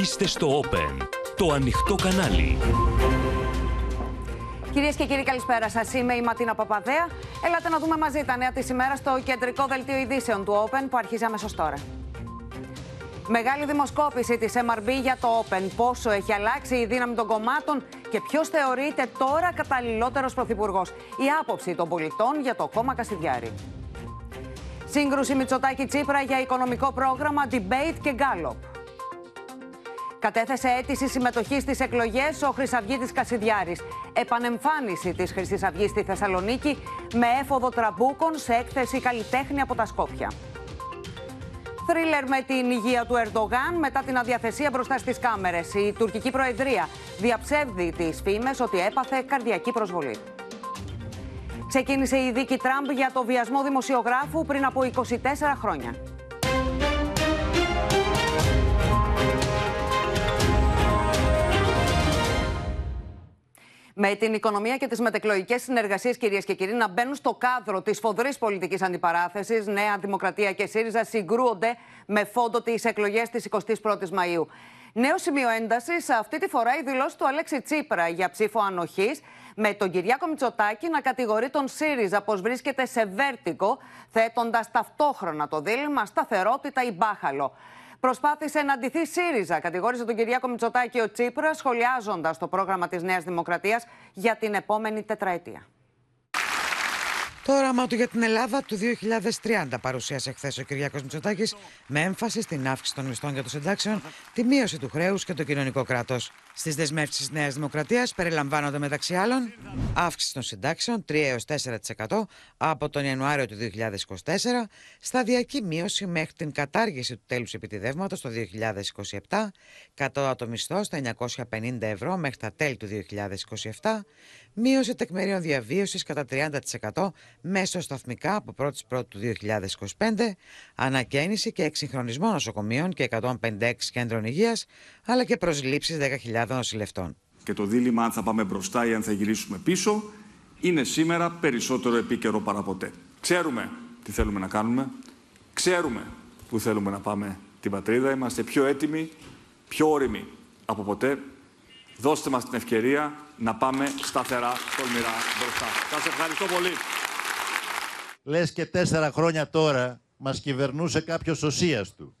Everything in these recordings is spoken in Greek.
Είστε στο Open, το ανοιχτό κανάλι. Κυρίες και κύριοι, καλησπέρα σας. Είμαι η Ματίνα Παπαδέα. Έλατε να δούμε μαζί τα νέα της ημέρας στο κεντρικό δελτίο ειδήσεων του Open που αρχίζει αμέσως τώρα. Μεγάλη δημοσκόπηση της MRB για το Open. Πόσο έχει αλλάξει η δύναμη των κομμάτων και ποιος θεωρείται τώρα καταλληλότερος πρωθυπουργός. Η άποψη των πολιτών για το κόμμα Κασιδιάρη. Σύγκρουση Μητσοτάκη Τσίπρα για οικονομικό πρόγραμμα, debate και γκάλοπ. Κατέθεσε αίτηση συμμετοχής στις εκλογές ο Χρυσαυγίτης Κασιδιάρης. Επανεμφάνιση της Χρυσής Αυγής στη Θεσσαλονίκη με έφοδο τραμπούκων σε έκθεση καλλιτέχνη από τα Σκόπια. Θρίλερ με την υγεία του Ερντογάν μετά την αδιαθεσία μπροστά στις κάμερες. Η τουρκική προεδρία διαψεύδει τις φήμες ότι έπαθε καρδιακή προσβολή. Ξεκίνησε η δίκη Τραμπ για το βιασμό δημοσιογράφου πριν από 24 χρόνια. Με την οικονομία και τις μετεκλογικές συνεργασίες, κυρίες και κύριοι, να μπαίνουν στο κάδρο της φοδρής πολιτικής αντιπαράθεσης, Νέα Δημοκρατία και ΣΥΡΙΖΑ συγκρούονται με φόντο τις εκλογές της 21η Μαου. Νέο σημείο έντασης, αυτή τη φορά η δηλώση του Αλέξη Τσίπρα για ψήφο ανοχής, με τον Κυριάκο Μητσοτάκη να κατηγορεί τον ΣΥΡΙΖΑ πως βρίσκεται σε βέρτικο, θέτοντας ταυτόχρονα το δίλημα σταθερότητα ή μπάχαλο. Προσπάθησε να αντιθεί ΣΥΡΙΖΑ, κατηγόρησε τον Κυριάκο Μητσοτάκη ο Τσίπρας, σχολιάζοντας το πρόγραμμα της Νέας Δημοκρατίας για την επόμενη τετραετία. Το όραμα του για την Ελλάδα του 2030 παρουσίασε χθες ο Κυριάκος Μητσοτάκης με έμφαση στην αύξηση των μισθών για των συντάξεων, τη μείωση του χρέους και το κοινωνικό κράτος. Στις δεσμεύσεις της Νέας Δημοκρατίας περιλαμβάνονται μεταξύ άλλων αύξηση των συντάξεων 3 έως 4% από τον Ιανουάριο του 2024, σταδιακή μείωση μέχρι την κατάργηση του τέλους επιτιδεύματος το 2027, κατώτατο μισθό στα 950 ευρώ μέχρι τα τέλη του 2027, μείωση τεκμηρίων διαβίωσης κατά 30% μέσω σταθμικά από 1η Πρώτου του 2025, ανακαίνιση και εξυγχρονισμό νοσοκομείων και 156 κέντρων υγείας, αλλά και προσλήψεις 10.000 νοσηλευτών. Και το δίλημα αν θα πάμε μπροστά ή αν θα γυρίσουμε πίσω είναι σήμερα περισσότερο επίκαιρο παραποτέ. Ξέρουμε τι θέλουμε να κάνουμε, ξέρουμε που θέλουμε να πάμε την πατρίδα, είμαστε πιο έτοιμοι, πιο όριμοι από ποτέ. Δώστε μας την ευκαιρία να πάμε σταθερά, τολμηρά μπροστά. Σας ευχαριστώ πολύ. Λες και τέσσερα χρόνια τώρα μας κυβερνούσε κάποιος οσίας του.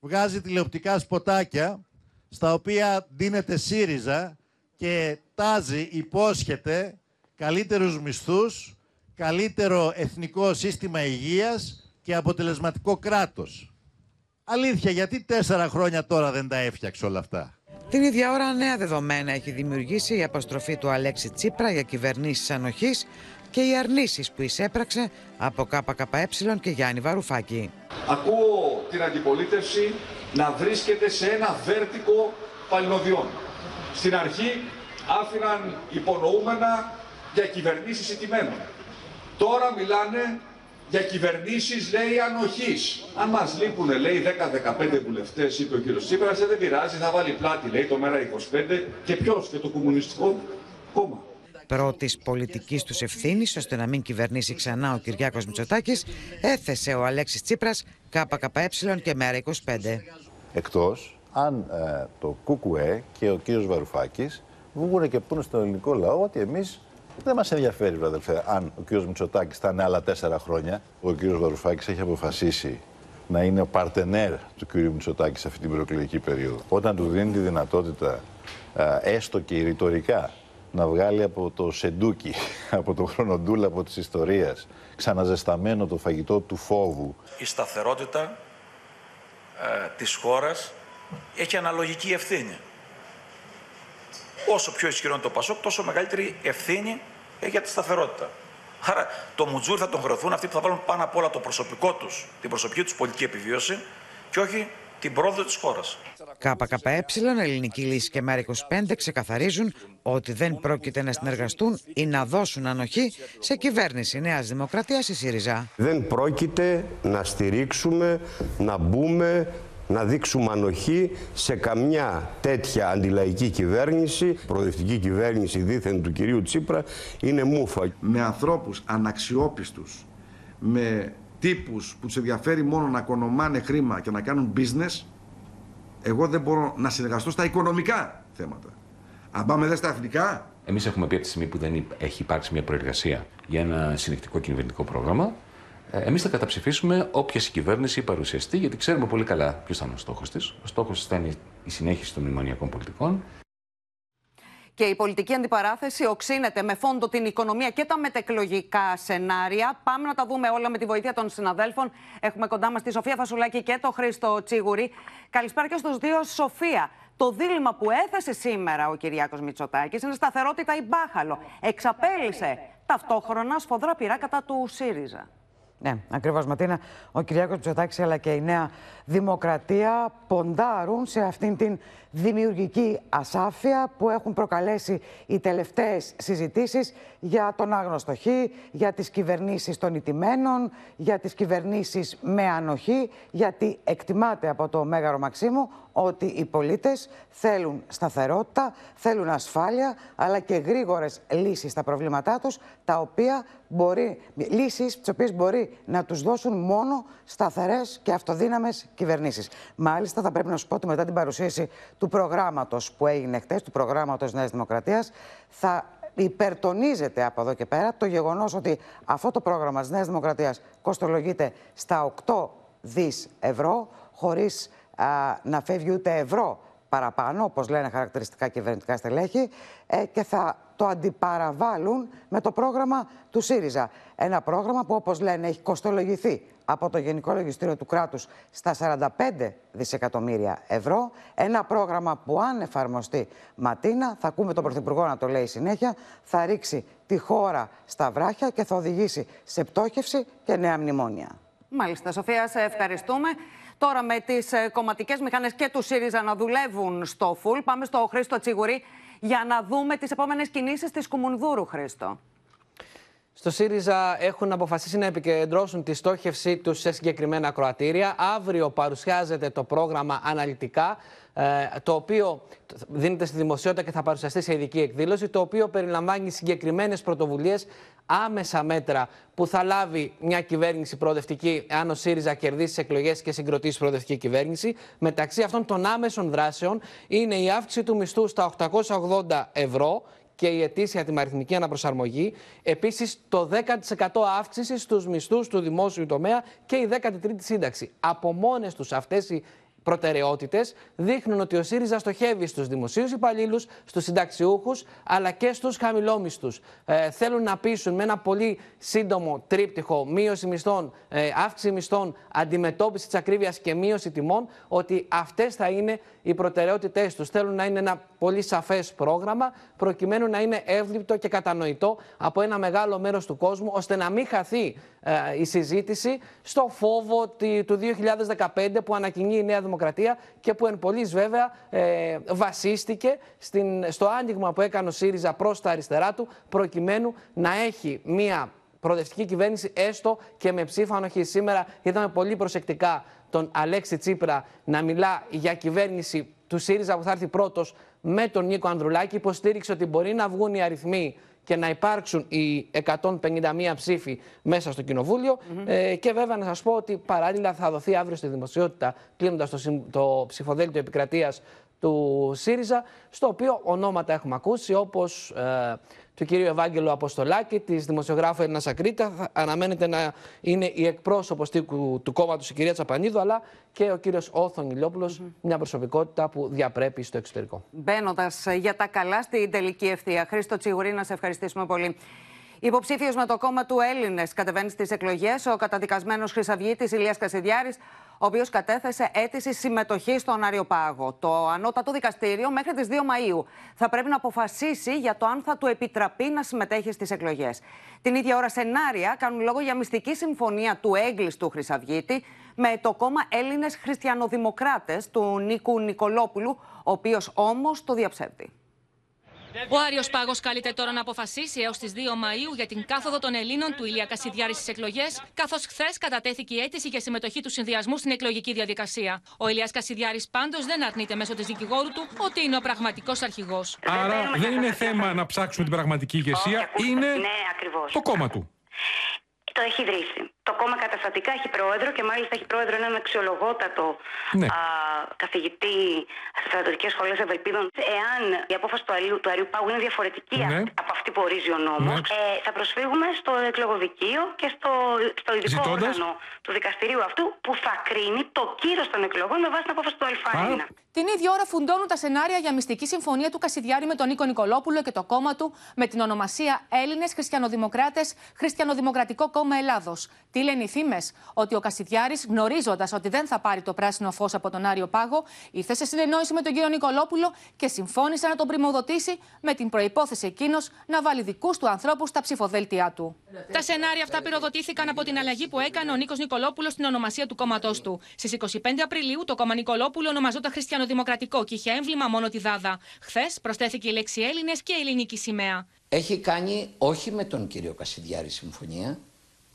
Βγάζει τηλεοπτικά σποτάκια στα οποία δίνεται ΣΥΡΙΖΑ και τάζει, υπόσχεται καλύτερους μισθούς, καλύτερο εθνικό σύστημα υγείας και αποτελεσματικό κράτος. Αλήθεια, γιατί τέσσερα χρόνια τώρα δεν τα έφτιαξε όλα αυτά; Την ίδια ώρα νέα δεδομένα έχει δημιουργήσει η αποστροφή του Αλέξη Τσίπρα για κυβερνήσεις ανοχής και οι αρνήσεις που εισέπραξε από ΚΚΕ και Γιάννη Βαρουφάκη. Ακούω την αντιπολίτευση να βρίσκεται σε ένα βέρτικο παλινοδιών. Στην αρχή άφηναν υπονοούμενα για κυβερνήσεις ηττημένων. Τώρα μιλάνε για κυβερνήσεις, λέει, ανοχής. Αν μας λείπουν, λέει, 10-15 βουλευτές, είπε ο κύριος Τσίπρας, δεν πειράζει, θα βάλει πλάτη, λέει, το μέρα 25 και ποιος, και το Κομμουνιστικό Κόμμα πρώτης πολιτικής τους ευθύνης, ώστε να μην κυβερνήσει ξανά ο Κυριάκος Μητσοτάκης, έθεσε ο Αλέξης Τσίπρας ΚΚΕ και Μέρα 25. Εκτός αν ε, το ΚΚΕ και ο κύριος Βαρουφάκης βγουν και πούνε στον ελληνικό λαό ότι εμείς δεν μας ενδιαφέρει, αδελφέ, αν ο κύριος Μητσοτάκης θα είναι άλλα τέσσερα χρόνια. Ο κύριος Βαρουφάκη έχει αποφασίσει να είναι ο παρτενέρ του κύριου Μητσοτάκη σε αυτή την προεκλογική περίοδο. Όταν του δίνει τη δυνατότητα, ε, έστω και ρητορικά, να βγάλει από το σεντούκι, από το χρονοτούλα από της ιστορίας, ξαναζεσταμένο το φαγητό του φόβου. Η σταθερότητα ε, της χώρας έχει αναλογική ευθύνη. Όσο πιο ισχυρό είναι το Πασόκ, τόσο μεγαλύτερη ευθύνη έχει για τη σταθερότητα. Άρα το Μουτζούρ θα τον χρεωθούν αυτοί που θα βάλουν πάνω απ' όλα το προσωπικό τους, την προσωπική τους πολιτική επιβίωση και όχι την πρόοδο της χώρας. ΚΚΕ, Ελληνική Λύση και ΜΕΡΑ25 ξεκαθαρίζουν ότι δεν πρόκειται να συνεργαστούν ή να δώσουν ανοχή σε κυβέρνηση Νέας Δημοκρατίας ή ΣΥΡΙΖΑ. Δεν πρόκειται να στηρίξουμε, να μπούμε να δείξουμε ανοχή σε καμιά τέτοια αντιλαϊκή κυβέρνηση. Προοδευτική κυβέρνηση δίθεν του κυρίου Τσίπρα είναι μούφα. Με ανθρώπους αναξιόπιστους, με τύπους που τους ενδιαφέρει μόνο να κονομάνε χρήμα και να κάνουν business, Εγώ δεν μπορώ να συνεργαστώ στα οικονομικά θέματα. Αν πάμε δε στα εθνικά. Εμείς έχουμε πει από τη στιγμή που δεν έχει υπάρξει μια προεργασία για ένα συνεκτικό κυβερνητικό πρόγραμμα, ε, εμείς θα καταψηφίσουμε όποια κυβέρνηση παρουσιαστεί, γιατί ξέρουμε πολύ καλά ποιος θα είναι ο στόχος της. Ο στόχος της θα είναι η συνέχιση των μνημονιακών πολιτικών. Και η πολιτική αντιπαράθεση οξύνεται με φόντο την οικονομία και τα μετεκλογικά σενάρια. Πάμε να τα δούμε όλα με τη βοήθεια των συναδέλφων. Έχουμε κοντά μας τη Σοφία Φασουλάκη και τον Χρήστο Τσίγουρη. Καλησπέρα και στους δύο. Σοφία, το δίλημα που έθεσε σήμερα ο Κυριάκος Μητσοτάκης είναι σταθερότητα ή μπάχαλο. Εξαπέλυσε ταυτόχρονα σφοδρά πειρά κατά του ΣΥΡΙΖΑ. Ναι, ακριβώς Ματίνα. Ο Κυριάκος Μητσοτάκης αλλά και η Νέα Δημοκρατία ποντάρουν σε αυτήν την δημιουργική ασάφεια που έχουν προκαλέσει οι τελευταίες συζητήσεις για τον άγνωστο χ, για τις κυβερνήσεις των ιτημένων, για τις κυβερνήσεις με ανοχή, γιατί εκτιμάται από το Μέγαρο Μαξίμου ότι οι πολίτες θέλουν σταθερότητα, θέλουν ασφάλεια, αλλά και γρήγορες λύσεις στα προβλήματά τους, τα οποία μπορεί, λύσεις τις οποίες μπορεί να τους δώσουν μόνο σταθερές και αυτοδύναμες κυβερνήσεις. Μάλιστα, θα πρέπει να σου πω ότι μετά την παρουσίαση του προγράμματος που έγινε χτες, του προγράμματος Νέας Δημοκρατίας, θα υπερτονίζεται από εδώ και πέρα το γεγονός ότι αυτό το πρόγραμμα της Νέας Δημοκρατίας κοστολογείται στα 8 δις ευρώ, χωρίς να φεύγει ούτε ευρώ παραπάνω, όπως λένε χαρακτηριστικά κυβερνητικά στελέχη, ε, και θα το αντιπαραβάλουν με το πρόγραμμα του ΣΥΡΙΖΑ. Ένα πρόγραμμα που, όπως λένε, έχει κοστολογηθεί από το Γενικό Λογιστήριο του κράτους στα 45 δισεκατομμύρια ευρώ. Ένα πρόγραμμα που αν εφαρμοστεί ματίνα, θα ακούμε τον Πρωθυπουργό να το λέει συνέχεια, θα ρίξει τη χώρα στα βράχια και θα οδηγήσει σε πτώχευση και νέα μνημόνια. Μάλιστα, Σοφία, σε ευχαριστούμε. Τώρα με τις ε, κομματικές μηχανές και του ΣΥΡΙΖΑ να δουλεύουν στο ΦΟΥΛ, πάμε στο Χρήστο Τσίγουρη για να δούμε τις επόμενες κινήσεις της Κουμουνδούρου, Χρήστο. Στο ΣΥΡΙΖΑ έχουν αποφασίσει να επικεντρώσουν τη στόχευσή τους σε συγκεκριμένα κροατήρια. Αύριο παρουσιάζεται το πρόγραμμα αναλυτικά, ε, το οποίο δίνεται στη δημοσιότητα και θα παρουσιαστεί σε ειδική εκδήλωση, το οποίο περιλαμβάνει συγκεκριμένες πρωτοβουλίες άμεσα μέτρα που θα λάβει μια κυβέρνηση προοδευτική, αν ο ΣΥΡΙΖΑ κερδίσει τις εκλογές και συγκροτήσει προοδευτική κυβέρνηση. Μεταξύ αυτών των άμεσων δράσεων είναι η αύξηση του μισθού στα 880 ευρώ και η ετήσια τιμαριθμική αναπροσαρμογή. Επίσης, το 10% αύξηση στους μισθούς του δημόσιου τομέα και η 13η σύνταξη. Από μόνες τους αυτές οι προτεραιότητες δείχνουν ότι ο ΣΥΡΙΖΑ στοχεύει στους δημοσίους υπαλλήλους, στους συνταξιούχους αλλά και στους χαμηλόμισθους. Ε, θέλουν να πείσουν με ένα πολύ σύντομο τρίπτυχο μείωση μισθών, ε, αύξηση μισθών, αντιμετώπιση της ακρίβειας και μείωση τιμών, ότι αυτές θα είναι οι προτεραιότητές τους. Θέλουν να είναι ένα πολύ σαφές πρόγραμμα, προκειμένου να είναι εύληπτο και κατανοητό από ένα μεγάλο μέρος του κόσμου, ώστε να μην χαθεί ε, η συζήτηση στο φόβο του 2015 που ανακοινεί η Νέα Δημοκρατία και που εν πολλής βέβαια ε, βασίστηκε στην, στο άνοιγμα που έκανε ο ΣΥΡΙΖΑ προς τα αριστερά του προκειμένου να έχει μία προοδευτική κυβέρνηση έστω και με ψήφα ανοχή. Σήμερα είδαμε πολύ προσεκτικά τον Αλέξη Τσίπρα να μιλά για κυβέρνηση του ΣΥΡΙΖΑ που θα έρθει πρώτος με τον Νίκο Ανδρουλάκη. Υποστήριξε ότι μπορεί να βγουν οι αριθμοί και να υπάρξουν οι 151 ψήφοι μέσα στο Κοινοβούλιο. ε, και βέβαια να σας πω ότι παράλληλα θα δοθεί αύριο στη δημοσιότητα, κλείνοντας το, το ψηφοδέλτιο επικρατείας του ΣΥΡΙΖΑ, στο οποίο ονόματα έχουμε ακούσει, όπως ε, του κυρίου Ευάγγελου Αποστολάκη, της δημοσιογράφου Έλληνα Ακρίτα. Αναμένεται να είναι η εκπρόσωπος του, του κόμματος η κυρία Τσαπανίδου, αλλά και ο κύριος Όθων Ηλιόπουλος, μια προσωπικότητα που διαπρέπει στο εξωτερικό. Μπαίνοντας για τα καλά στην τελική ευθεία. Χρήστο Τσιγουρή, να σε ευχαριστήσουμε πολύ. Υποψήφιος με το κόμμα του Έλληνες κατεβαίνει στις εκλογές ο καταδικασμένος Χρυσαυγήτης Ηλίας Κασιδιάρης, ο οποίος κατέθεσε αίτηση συμμετοχής στον Αριοπάγο. Το ανώτατο δικαστήριο μέχρι τις 2 Μαου θα πρέπει να αποφασίσει για το αν θα του επιτραπεί να συμμετέχει στις εκλογές. Την ίδια ώρα, σενάρια κάνουν λόγο για μυστική συμφωνία του έγκλειστου Χρυσαυγήτη με το κόμμα Έλληνες Χριστιανοδημοκράτες του Νίκου Νικολόπουλου, ο οποίος όμως το διαψεύδει. Ο Άριος Πάγος καλείται τώρα να αποφασίσει έως τις 2 Μαου για την κάθοδο των Ελλήνων του Ηλία Κασιδιάρης στις εκλογές, καθώς χθες κατατέθηκε η αίτηση για συμμετοχή του συνδυασμού στην εκλογική διαδικασία. Ο Ηλίας Κασιδιάρης πάντως δεν αρνείται μέσω της δικηγόρου του ότι είναι ο πραγματικός αρχηγός. Άρα δεν είναι θέμα να ψάξουμε την πραγματική ηγεσία, είναι ναι, το κόμμα του. το έχει ιδρύσει. Το κόμμα καταστατικά έχει πρόεδρο και μάλιστα έχει πρόεδρο έναν αξιολογότατο Ναι. α, καθηγητή στις στρατιωτικές σχολές Ευελπίδων. Εάν η απόφαση του Αριού, του Αριού Πάγου είναι διαφορετική Ναι. από αυτή που ορίζει ο νόμος, Ναι. ε, θα προσφύγουμε στο εκλογοδικείο και στο, στο ειδικό Ζητώντας; όργανο του δικαστηρίου αυτού που θα κρίνει το κύρος των εκλογών με βάση την απόφαση του Α1. Την ίδια ώρα φουντώνουν τα σενάρια για μυστική συμφωνία του Κασιδιάρη με τον Νίκο Νικολόπουλο και το κόμμα του με την ονομασία Έλληνες Χριστιανοδημοκράτες Χριστιανοδημοκρατικό Κόμμα Ελλάδος. Τι λένε οι φήμε, ότι ο Κασιδιάρης, γνωρίζοντας ότι δεν θα πάρει το πράσινο φως από τον Άριο Πάγο, ήρθε σε συνεννόηση με τον κύριο Νικολόπουλο και συμφώνησε να τον πρημοδοτήσει με την προπόθεση εκείνος να βάλει δικούς του ανθρώπους στα ψηφοδέλτια του. Τα σενάρια αυτά πυροδοτήθηκαν από την αλλαγή που έκανε ο Νίκος Νικολόπουλος στην ονομασία του κόμματός του. Στις 25 Απριλίου το κόμμα Νικολόπουλο ονομαζόταν Χριστιανοδημοκρατικό και είχε έμβλημα μόνο τη Δάδα. Χθες προσθέθηκε η λέξη Έλληνες και ελληνική σημαία. Έχει κάνει όχι με τον κύριο Κασιδιάρη συμφωνία,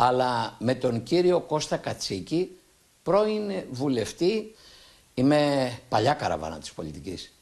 αλλά με τον κύριο Κώστα Κατσίκη, πρώην βουλευτή, είμαι παλιά καραβάνα της πολιτικής,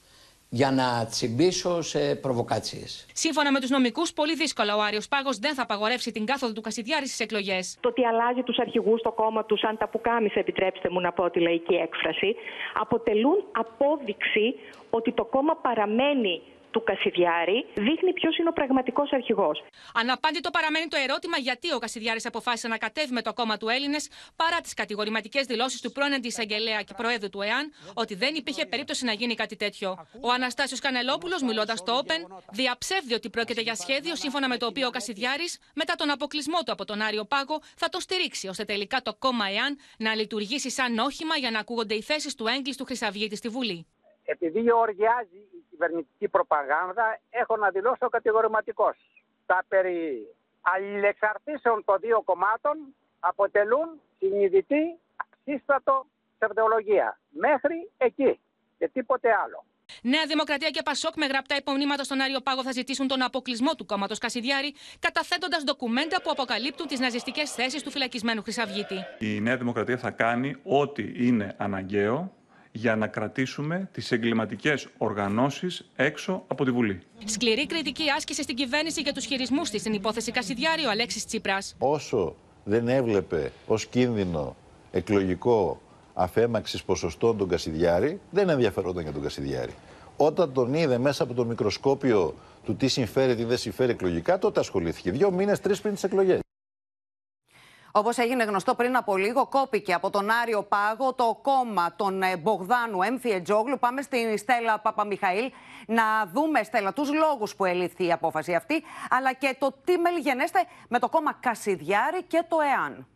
για να τσιμπήσω σε προβοκάτσιες. Σύμφωνα με τους νομικούς, πολύ δύσκολα ο Άριος Πάγος δεν θα απαγορεύσει την κάθοδο του Κασιδιάρης στις εκλογές. Το ότι αλλάζει τους αρχηγούς στο κόμμα τους σαν τα πουκάμισα, επιτρέψτε μου να πω τη λαϊκή έκφραση, αποτελούν απόδειξη ότι το κόμμα παραμένει του Κασιδιάρη, δείχνει ποιος είναι ο πραγματικός αρχηγός. Αναπάντητο παραμένει το ερώτημα γιατί ο Κασιδιάρης αποφάσισε να κατέβει με το κόμμα του Έλληνες παρά τις κατηγορηματικές δηλώσεις του πρώην αντισαγγελέα και προέδρου του ΕΑΝ ότι δεν υπήρχε περίπτωση να γίνει κάτι τέτοιο. Ο Αναστάσιος Κανελόπουλος, μιλώντας στο Open, διαψεύδει ότι πρόκειται για σχέδιο σύμφωνα με το οποίο ο Κασιδιάρης, μετά τον αποκλεισμό του από τον Άριο Πάγο, θα το στηρίξει ώστε τελικά το κόμμα ΕΑΝ να λειτουργήσει σαν όχημα για να ακούγονται οι θέσεις του έγκλειστου Χρυσαυγήτη στη Βουλή. Επειδή οργιάζει η κυβερνητική προπαγάνδα, έχω να δηλώσω κατηγορηματικός. Τα περί αλληλεξαρτήσεων των δύο κομμάτων αποτελούν συνειδητή, σύστατο ψευδολογία. Μέχρι εκεί και τίποτε άλλο. Νέα Δημοκρατία και Πασόκ με γραπτά υπομνήματα στον Άριο Πάγο θα ζητήσουν τον αποκλεισμό του κόμματος Κασιδιάρη, καταθέτοντας ντοκουμέντα που αποκαλύπτουν τις ναζιστικές θέσεις του φυλακισμένου Χρυσαυγήτη. Η Νέα Δημοκρατία θα κάνει ό,τι είναι αναγκαίο για να κρατήσουμε τις εγκληματικές οργανώσεις έξω από τη Βουλή. Σκληρή κριτική άσκησε στην κυβέρνηση για τους χειρισμούς της στην υπόθεση Κασιδιάρη ο Αλέξης Τσίπρας. Όσο δεν έβλεπε ως κίνδυνο εκλογικό αφέμαξης ποσοστών τον Κασιδιάρη, δεν ενδιαφερόταν για τον Κασιδιάρη. Όταν τον είδε μέσα από το μικροσκόπιο του τι συμφέρει, τι δεν συμφέρει εκλογικά, τότε ασχολήθηκε. Δύο μήνες, τρεις πριν τις εκλογές. Όπως έγινε γνωστό πριν από λίγο, κόπηκε από τον Άριο Πάγο το κόμμα των ε, Μπογδάνου Έμφιετζόγλου. Πάμε στην Στέλλα Παπαμιχαήλ να δούμε, Στέλλα, τους λόγους που ελήφθη η απόφαση αυτή, αλλά και το τι μελιγενέστε με το κόμμα Κασιδιάρη και το ΕΑΝ.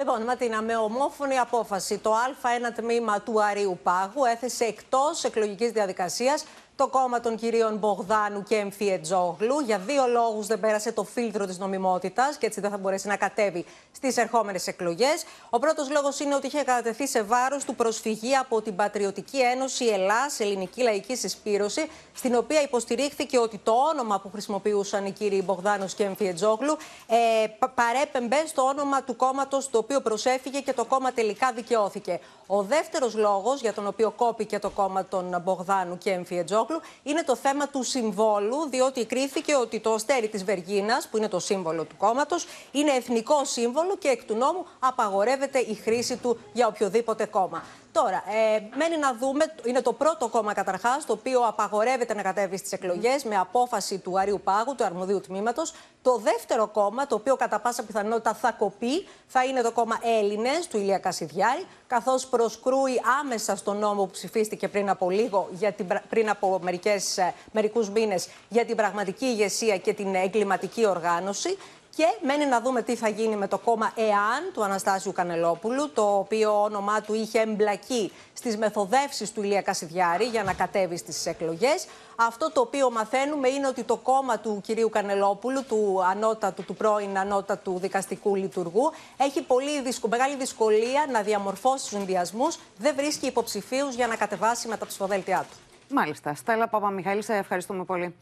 Λοιπόν, Ματίνα, με ομόφωνη απόφαση το Α1 τμήμα του Αρίου Πάγου έθεσε εκτός εκλογικής διαδικασίας το κόμμα των κυρίων Μπογδάνου και Εμφιετζόγλου. Για δύο λόγους δεν πέρασε το φίλτρο της νομιμότητας και έτσι δεν θα μπορέσει να κατέβει στις ερχόμενες εκλογές. Ο πρώτος λόγος είναι ότι είχε κατατεθεί σε βάρος του προσφυγή από την Πατριωτική Ένωση Ελλάς, Ελληνική Λαϊκή Συσπήρωση, στην οποία υποστηρίχθηκε ότι το όνομα που χρησιμοποιούσαν οι κύριοι Μπογδάνους και Εμφιετζόγλου ε, πα- παρέπεμπε στο όνομα του κόμματος το οποίο προσέφυγε και το κόμμα τελικά δικαιώθηκε. Ο δεύτερος λόγος για τον οποίο κόπηκε το κόμμα των Μπογδάνου και Εμφιετζόγλου είναι το θέμα του συμβόλου, διότι κρίθηκε ότι το αστέρι της Βεργίνας, που είναι το σύμβολο του κόμματος, είναι εθνικό σύμβολο και εκ του νόμου απαγορεύεται η χρήση του για οποιοδήποτε κόμμα. Τώρα, ε, μένει να δούμε, είναι το πρώτο κόμμα καταρχάς, το οποίο απαγορεύεται να κατέβει στις εκλογές με απόφαση του Αριού Πάγου, του αρμοδίου τμήματος. Το δεύτερο κόμμα, το οποίο κατά πάσα πιθανότητα θα κοπεί, θα είναι το κόμμα Έλληνες του Ηλία Κασιδιάρη, καθώς προσκρούει άμεσα στον νόμο που ψηφίστηκε πριν από λίγο, για την, πρα- πριν από μερικές, ε, μερικούς μήνες, για την πραγματική ηγεσία και την εγκληματική οργάνωση. Και μένει να δούμε τι θα γίνει με το κόμμα ΕΑΝ του Αναστάσιου Κανελόπουλου, το οποίο όνομά του είχε εμπλακεί στις μεθοδεύσεις του Ηλία Κασιδιάρη για να κατέβει στις εκλογές. Αυτό το οποίο μαθαίνουμε είναι ότι το κόμμα του κυρίου Κανελόπουλου, του ανώτατου, του πρώην ανώτατου δικαστικού λειτουργού, έχει πολύ δυσκο, μεγάλη δυσκολία να διαμορφώσει τους ενδιασμούς, δεν βρίσκει υποψηφίους για να κατεβάσει με τα ψηφοδέλτια του. Μάλιστα. Στέλλα Παπαμιχαήλ, σε ευχαριστούμε πολύ.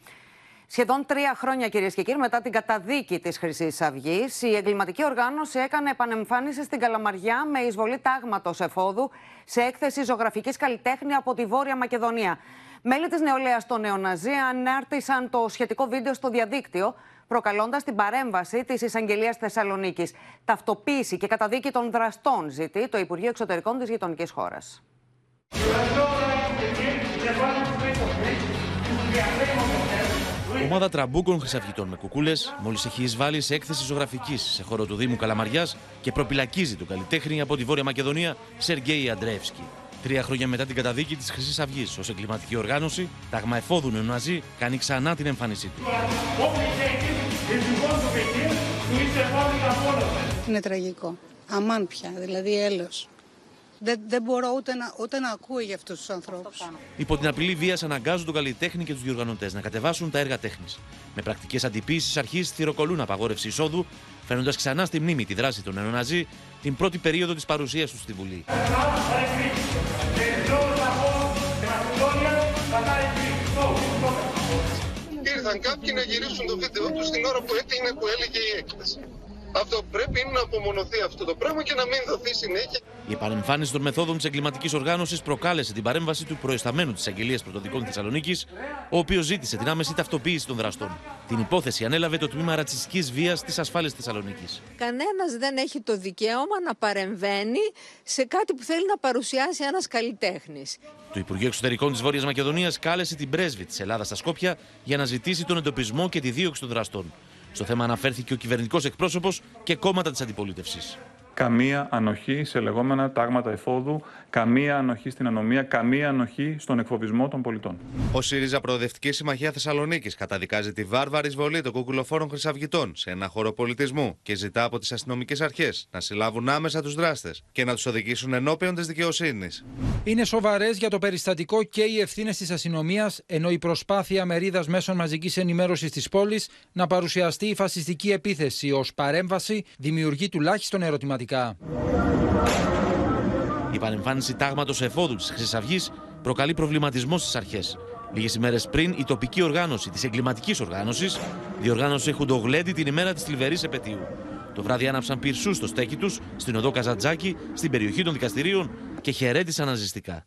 Σχεδόν τρία χρόνια, κυρίες και κύριοι, μετά την καταδίκη της Χρυσής Αυγής, η εγκληματική οργάνωση έκανε επανεμφάνιση στην Καλαμαριά με εισβολή τάγματος εφόδου σε έκθεση ζωγραφικής καλλιτέχνη από τη Βόρεια Μακεδονία. Μέλη της νεολαίας των Νεοναζί ανάρτησαν το σχετικό βίντεο στο διαδίκτυο, προκαλώντας την παρέμβαση της εισαγγελίας Θεσσαλονίκης. Ταυτοποίηση και καταδίκη των δραστών ζητεί το Υπουργείο Εξωτερικών της γειτονικής χώρας. Ομάδα τραμπούκων χρυσαυγητών με κουκούλες μόλις έχει εισβάλει σε έκθεση ζωγραφικής σε χώρο του Δήμου Καλαμαριάς και προπηλακίζει τον καλλιτέχνη από τη Βόρεια Μακεδονία Σεργκέι Αντρέβσκι. Τρία χρόνια μετά την καταδίκη της Χρυσής Αυγής ως εγκληματική οργάνωση, τάγμα εφόδου νεοναζί κάνει ξανά την εμφάνισή του. Είναι τραγικό. Αμάν πια, δηλαδή έλεος. Δεν, δεν μπορώ ούτε να, ούτε να ακούω για αυτούς τους ανθρώπους. Υπό την απειλή βίας αναγκάζουν τον καλλιτέχνη και τους διοργανωτές να κατεβάσουν τα έργα τέχνης. Με πρακτικές αντιποίησεις αρχής θηροκολούν απαγόρευση εισόδου, φέρνοντας ξανά στη μνήμη τη δράση των νεοναζί την πρώτη περίοδο της παρουσίας τους στη Βουλή. Ήρθαν κάποιοι να γυρίσουν το βίντεο τους την ώρα που έτεινε που έλεγε η έκθεση. Αυτό πρέπει να απομονωθεί αυτό το πράγμα και να μην δοθεί συνέχεια. Η επανεμφάνιση των μεθόδων της εγκληματικής οργάνωσης προκάλεσε την παρέμβαση του προϊσταμένου της Αγγελίας Πρωτοδικών Θεσσαλονίκης, ο οποίος ζήτησε την άμεση ταυτοποίηση των δραστών. Την υπόθεση ανέλαβε το τμήμα ρατσιστικής βίας της ασφάλειας Θεσσαλονίκης. Κανένας δεν έχει το δικαίωμα να παρεμβαίνει σε κάτι που θέλει να παρουσιάσει ένας καλλιτέχνης. Το Υπουργείο Εξωτερικών της Βόρειας Μακεδονίας κάλεσε την πρέσβη της Ελλάδας στα Σκόπια για να ζητήσει τον εντοπισμό και τη δίωξη των δραστών. Στο θέμα αναφέρθηκε ο κυβερνητικός εκπρόσωπος και κόμματα της αντιπολίτευσης καμία ανοχή σε λεγόμενα τάγματα εφόδου, καμία ανοχή στην ανομία, καμία ανοχή στον εκφοβισμό των πολιτών. Ο ΣΥΡΙΖΑ Προοδευτικής Συμμαχία Θεσσαλονίκης καταδικάζει τη βάρβαρη εισβολή των κουκουλοφόρων χρυσαυγητών σε ένα χώρο πολιτισμού και ζητά από τις αστυνομικές αρχές να συλλάβουν άμεσα τους δράστες και να τους οδηγήσουν ενώπιον της δικαιοσύνης. Είναι σοβαρές για το περιστατικό και οι ευθύνες της αστυνομίας, ενώ η προσπάθεια μερίδας μέσων μαζικής ενημέρωσης της πόλης να παρουσιαστεί η φασιστική επίθεση ως παρέμβαση δημιουργεί τουλάχιστον ερωτηματικά. Η παρεμφάνιση τάγματος εφόδου της Χρυσής Αυγής προκαλεί προβληματισμό στις αρχές. Λίγες ημέρες πριν, η τοπική οργάνωση της εγκληματικής οργάνωσης διοργάνωσε χουντογλέντι την ημέρα της θλιβερής επαιτίου. Το βράδυ άναψαν πυρσούς στο στέκι τους στην οδό Καζατζάκη, στην περιοχή των δικαστηρίων και χαιρέτησαν αναζητικά.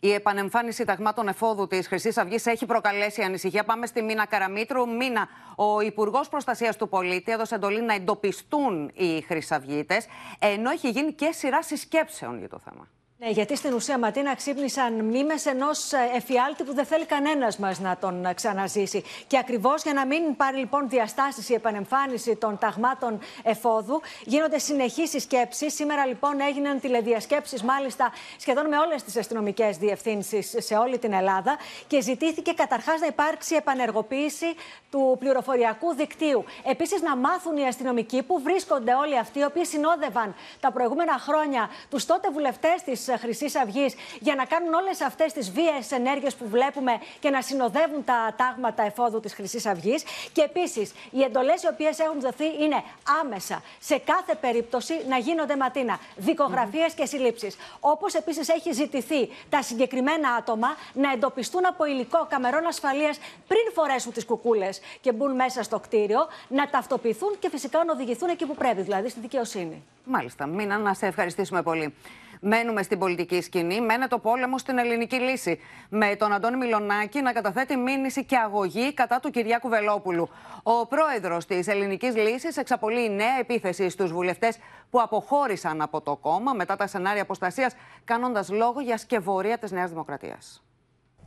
Η επανεμφάνιση ταγμάτων εφόδου της Χρυσής Αυγής έχει προκαλέσει ανησυχία. Πάμε στη Μίνα Καραμίτρου. Μίνα, ο Υπουργός Προστασίας του Πολίτη έδωσε εντολή να εντοπιστούν οι Χρυσαυγίτες, ενώ έχει γίνει και σειρά συσκέψεων για το θέμα. Ναι, γιατί στην ουσία, Ματίνα, ξύπνησαν μνήμες ενός ε, εφιάλτη που δεν θέλει κανένας μας να τον ε, ξαναζήσει. Και ακριβώς για να μην πάρει λοιπόν διαστάσεις η επανεμφάνιση των ταγμάτων εφόδου, γίνονται συνεχείς συσκέψεις. Σήμερα λοιπόν έγιναν τηλεδιασκέψεις, μάλιστα σχεδόν με όλες τις αστυνομικές διευθύνσεις σε όλη την Ελλάδα. Και ζητήθηκε καταρχάς να υπάρξει επανεργοποίηση του πληροφοριακού δικτύου. Επίσης, να μάθουν οι αστυνομικοί που βρίσκονται όλοι αυτοί οι οποίοι συνόδευαν τα προηγούμενα χρόνια τους τότε βουλευτές της Χρυσής Αυγής για να κάνουν όλες αυτές τις βίαιες ενέργειες που βλέπουμε και να συνοδεύουν τα τάγματα εφόδου της Χρυσής Αυγής. Και επίσης, οι εντολές οι οποίες έχουν δοθεί είναι άμεσα σε κάθε περίπτωση να γίνονται ματίνα. Δικογραφίες και συλλήψεις. Όπως επίσης έχει ζητηθεί τα συγκεκριμένα άτομα να εντοπιστούν από υλικό καμερών ασφαλείας πριν φορέσουν τις κουκούλες και μπουν μέσα στο κτίριο, να ταυτοποιηθούν και φυσικά να οδηγηθούν εκεί που πρέπει, δηλαδή στη δικαιοσύνη. Μάλιστα. Μίνα, να σε ευχαριστήσουμε πολύ. Μένουμε στην πολιτική σκηνή, μένεται ο πόλεμο στην ελληνική λύση. Με τον Αντώνη Μιλονάκη να καταθέτει μήνυση και αγωγή κατά του Κυριάκου Βελόπουλου. Ο πρόεδρος της ελληνικής λύσης εξαπολύει νέα επίθεση στους βουλευτές που αποχώρησαν από το κόμμα μετά τα σενάρια αποστασίας, κάνοντας λόγο για σκευωρία της Νέας Δημοκρατίας.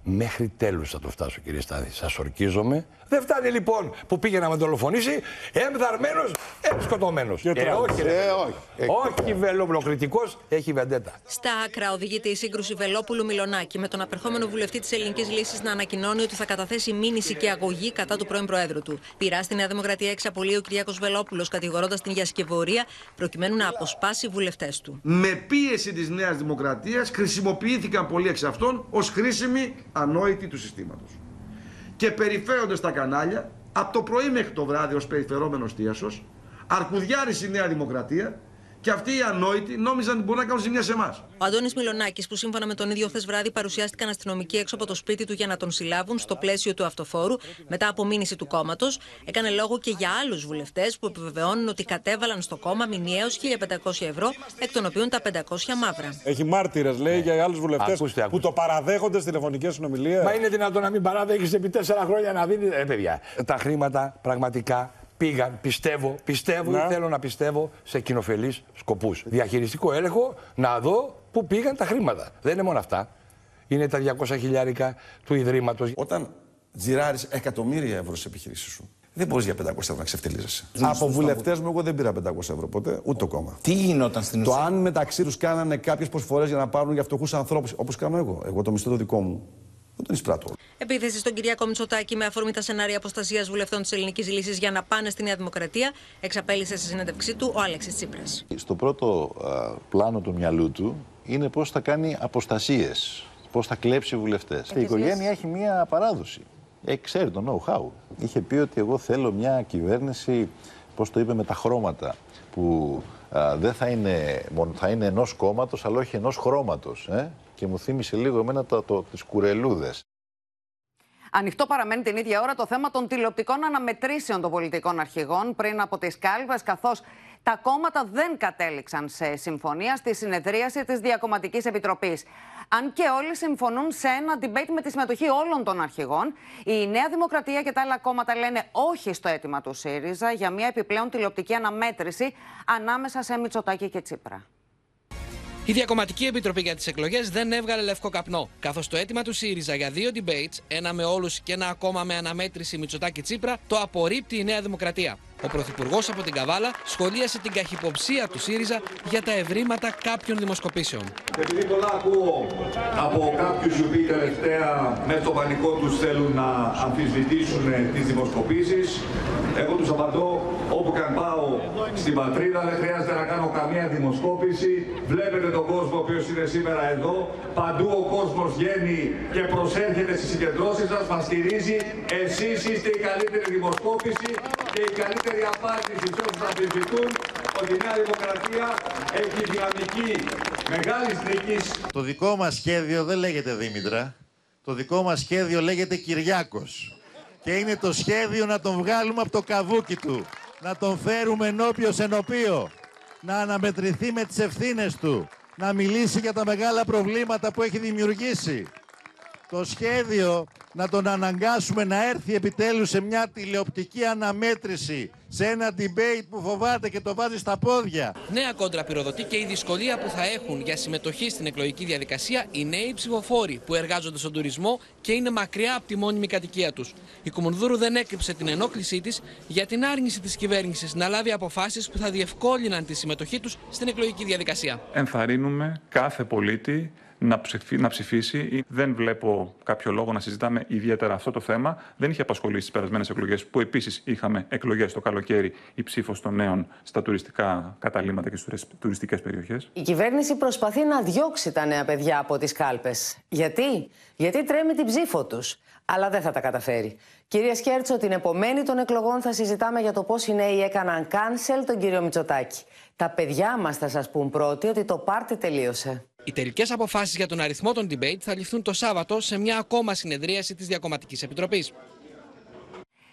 Μέχρι τέλους θα το φτάσω, κύριε Στάδη. Σας ορκίζομαι. Δεν φτάνει λοιπόν που πήγε να με δολοφονήσει, εμδαρμένο, εμσκοτωμένος. Ε, όχι, ε, όχι. Ε, όχι, Βελόπουλο. Κριτικό έχει βεντέτα. Στα άκρα οδηγείται η σύγκρουση Βελόπουλου-Μιλονάκη με τον απερχόμενο βουλευτή της Ελληνικής Λύσης να ανακοινώνει ότι θα καταθέσει μήνυση και αγωγή κατά του πρώην Προέδρου του. Πειρά στη Νέα Δημοκρατία εξαπολύει ο Κυριάκος Βελόπουλος, κατηγορώντας την για σκευωρία προκειμένου να αποσπάσει βουλευτές του. Με πίεση της Νέας Δημοκρατίας χρησιμοποιήθηκαν πολλοί εξ αυτών ως χρήσιμοι ανόητοι του συστήματος. Και περιφέρονται στα κανάλια από το πρωί μέχρι το βράδυ ως περιφερόμενος Τίασος, αρκουδιάρης η Νέα Δημοκρατία Και αυτοί οι ανόητοι νόμιζαν ότι μπορούν να κάνουν ζημιά σε εμάς. Ο Αντώνης Μιλονάκη, που σύμφωνα με τον ίδιο χθες βράδυ παρουσιάστηκαν αστυνομικοί έξω από το σπίτι του για να τον συλλάβουν στο πλαίσιο του αυτοφόρου μετά από μήνυση του κόμματος, έκανε λόγο και για άλλους βουλευτές που επιβεβαιώνουν ότι κατέβαλαν στο κόμμα μηνιαίως 1.500 ευρώ, εκ των οποίων τα 500 μαύρα. Έχει μάρτυρες, λέει, για άλλους βουλευτές που το παραδέχονται στι τηλεφωνικέ συνομιλίε. Μα είναι δυνατόν να μην παραδέχεις επί τέσσερα χρόνια να δίνει. Ε, παιδιά, τα χρήματα πραγματικά πήγαν, πιστεύω, πιστεύω Ναι. ή θέλω να πιστεύω σε κοινοφελείς σκοπούς. Διαχειριστικό έλεγχο να δω πού πήγαν τα χρήματα. Δεν είναι μόνο αυτά. Είναι τα 200 χιλιάρικα του Ιδρύματος. Όταν τζιράρει εκατομμύρια ευρώ σε επιχειρήσεις σου, δεν μπορείς για 500 ευρώ να ξεφτυλίζεσαι. Ζουν Από στον βουλευτές μου, εγώ δεν πήρα 500 ευρώ ποτέ, ούτε το κόμμα. Τι γινόταν στην Το ουσία. αν μεταξύ τους κάνανε κάποιες προσφορές για να πάρουν για φτωχούς ανθρώπους, όπως κάνω εγώ. Εγώ το μισθό το δικό μου, δεν τον εισπράττω. Επίθεση στον Κυριάκο Μητσοτάκη με αφορμή τα σενάρια αποστασίας βουλευτών της Ελληνικής Λύσης για να πάνε στη Νέα Δημοκρατία, εξαπέλυσε στη συνέντευξή του ο Άλεξης Τσίπρας. Στο πρώτο α, πλάνο του μυαλού του είναι πώς θα κάνει αποστασίες, πώς θα κλέψει βουλευτές. Και η οικογένεια έχει μία παράδοση. Ε, ξέρει το know-how. Είχε πει ότι εγώ θέλω μια κυβέρνηση, πώς το είπε, με τα χρώματα, που α, δεν θα είναι, μόνο θα είναι ενός κόμματος, αλλά όχι ενός χρώματος. Ε; Και μου θύμισε λίγο εμένα το, το, τις κουρελούδες. Ανοιχτό παραμένει την ίδια ώρα το θέμα των τηλεοπτικών αναμετρήσεων των πολιτικών αρχηγών πριν από τις κάλβες, καθώς τα κόμματα δεν κατέληξαν σε συμφωνία στη συνεδρίαση της Διακομματικής Επιτροπής. Αν και όλοι συμφωνούν σε ένα debate με τη συμμετοχή όλων των αρχηγών, η Νέα Δημοκρατία και τα άλλα κόμματα λένε όχι στο αίτημα του ΣΥΡΙΖΑ για μια επιπλέον τηλεοπτική αναμέτρηση ανάμεσα σε Μητσοτάκη και Τσίπρα. Η Διακομματική Επιτροπή για τις εκλογές δεν έβγαλε λευκό καπνό, καθώς το αίτημα του ΣΥΡΙΖΑ για δύο debates, ένα με όλους και ένα ακόμα με αναμέτρηση Μητσοτάκη Τσίπρα, το απορρίπτει η Νέα Δημοκρατία. Ο Πρωθυπουργός από την Καβάλα σχολίασε την καχυποψία του ΣΥΡΙΖΑ για τα ευρήματα κάποιων δημοσκοπήσεων. Επειδή πολλά ακούω από κάποιους οι οποίοι τελευταία μέσα στο πανικό τους θέλουν να αμφισβητήσουν τις δημοσκοπήσεις, εγώ τους απαντώ όπου και αν πάω στην πατρίδα δεν χρειάζεται να κάνω καμία δημοσκόπηση. Βλέπετε τον κόσμο ο οποίος είναι σήμερα εδώ. Παντού ο κόσμος βγαίνει και προσέρχεται στις συγκεντρώσεις σας, μας στηρίζει. Εσείς είστε η καλύτερη δημοσκόπηση και η καλύτερη απάντηση σε όσους αμφισβητούν ότι η Νέα Δημοκρατία έχει δυναμική μεγάλης νίκης Το δικό μας σχέδιο δεν λέγεται Δήμητρα. Το δικό μας σχέδιο λέγεται Κυριάκος. Και είναι το σχέδιο να τον βγάλουμε από το καβούκι του. Να τον φέρουμε ενώπιος ενωπίο. Να αναμετρηθεί με τις ευθύνες του. Να μιλήσει για τα μεγάλα προβλήματα που έχει δημιουργήσει. Το σχέδιο να τον αναγκάσουμε να έρθει επιτέλους σε μια τηλεοπτική αναμέτρηση, σε ένα debate που φοβάται και το βάζει στα πόδια. Νέα κόντρα πυροδοτεί και η δυσκολία που θα έχουν για συμμετοχή στην εκλογική διαδικασία οι νέοι ψηφοφόροι που εργάζονται στον τουρισμό και είναι μακριά από τη μόνιμη κατοικία τους. Η Κουμουνδούρου δεν έκρυψε την ενόχλησή της για την άρνηση της κυβέρνησης να λάβει αποφάσεις που θα διευκόλυναν τη συμμετοχή τους στην εκλογική διαδικασία. Ενθαρρύνουμε κάθε πολίτη να, ψηφί- να ψηφίσει. Δεν βλέπω κάποιο λόγο να συζητάμε ιδιαίτερα αυτό το θέμα. Δεν είχε απασχολήσει τις περασμένες εκλογές, που επίσης είχαμε εκλογές το καλοκαίρι, η ψήφος των νέων στα τουριστικά καταλήμματα και στις τουριστικές περιοχές. Η κυβέρνηση προσπαθεί να διώξει τα νέα παιδιά από τις κάλπες. Γιατί; Γιατί τρέμει την ψήφο τους. Αλλά δεν θα τα καταφέρει. Κυρία Σκέρτσο, την επομένη των εκλογών θα συζητάμε για το πώς οι νέοι έκαναν cancel τον κύριο Μητσοτάκη. Τα παιδιά μας θα σας πούν πρώτοι ότι το πάρτι τελείωσε. Οι τελικές αποφάσεις για τον αριθμό των debate θα ληφθούν το Σάββατο σε μια ακόμα συνεδρίαση της Διακομματικής Επιτροπής.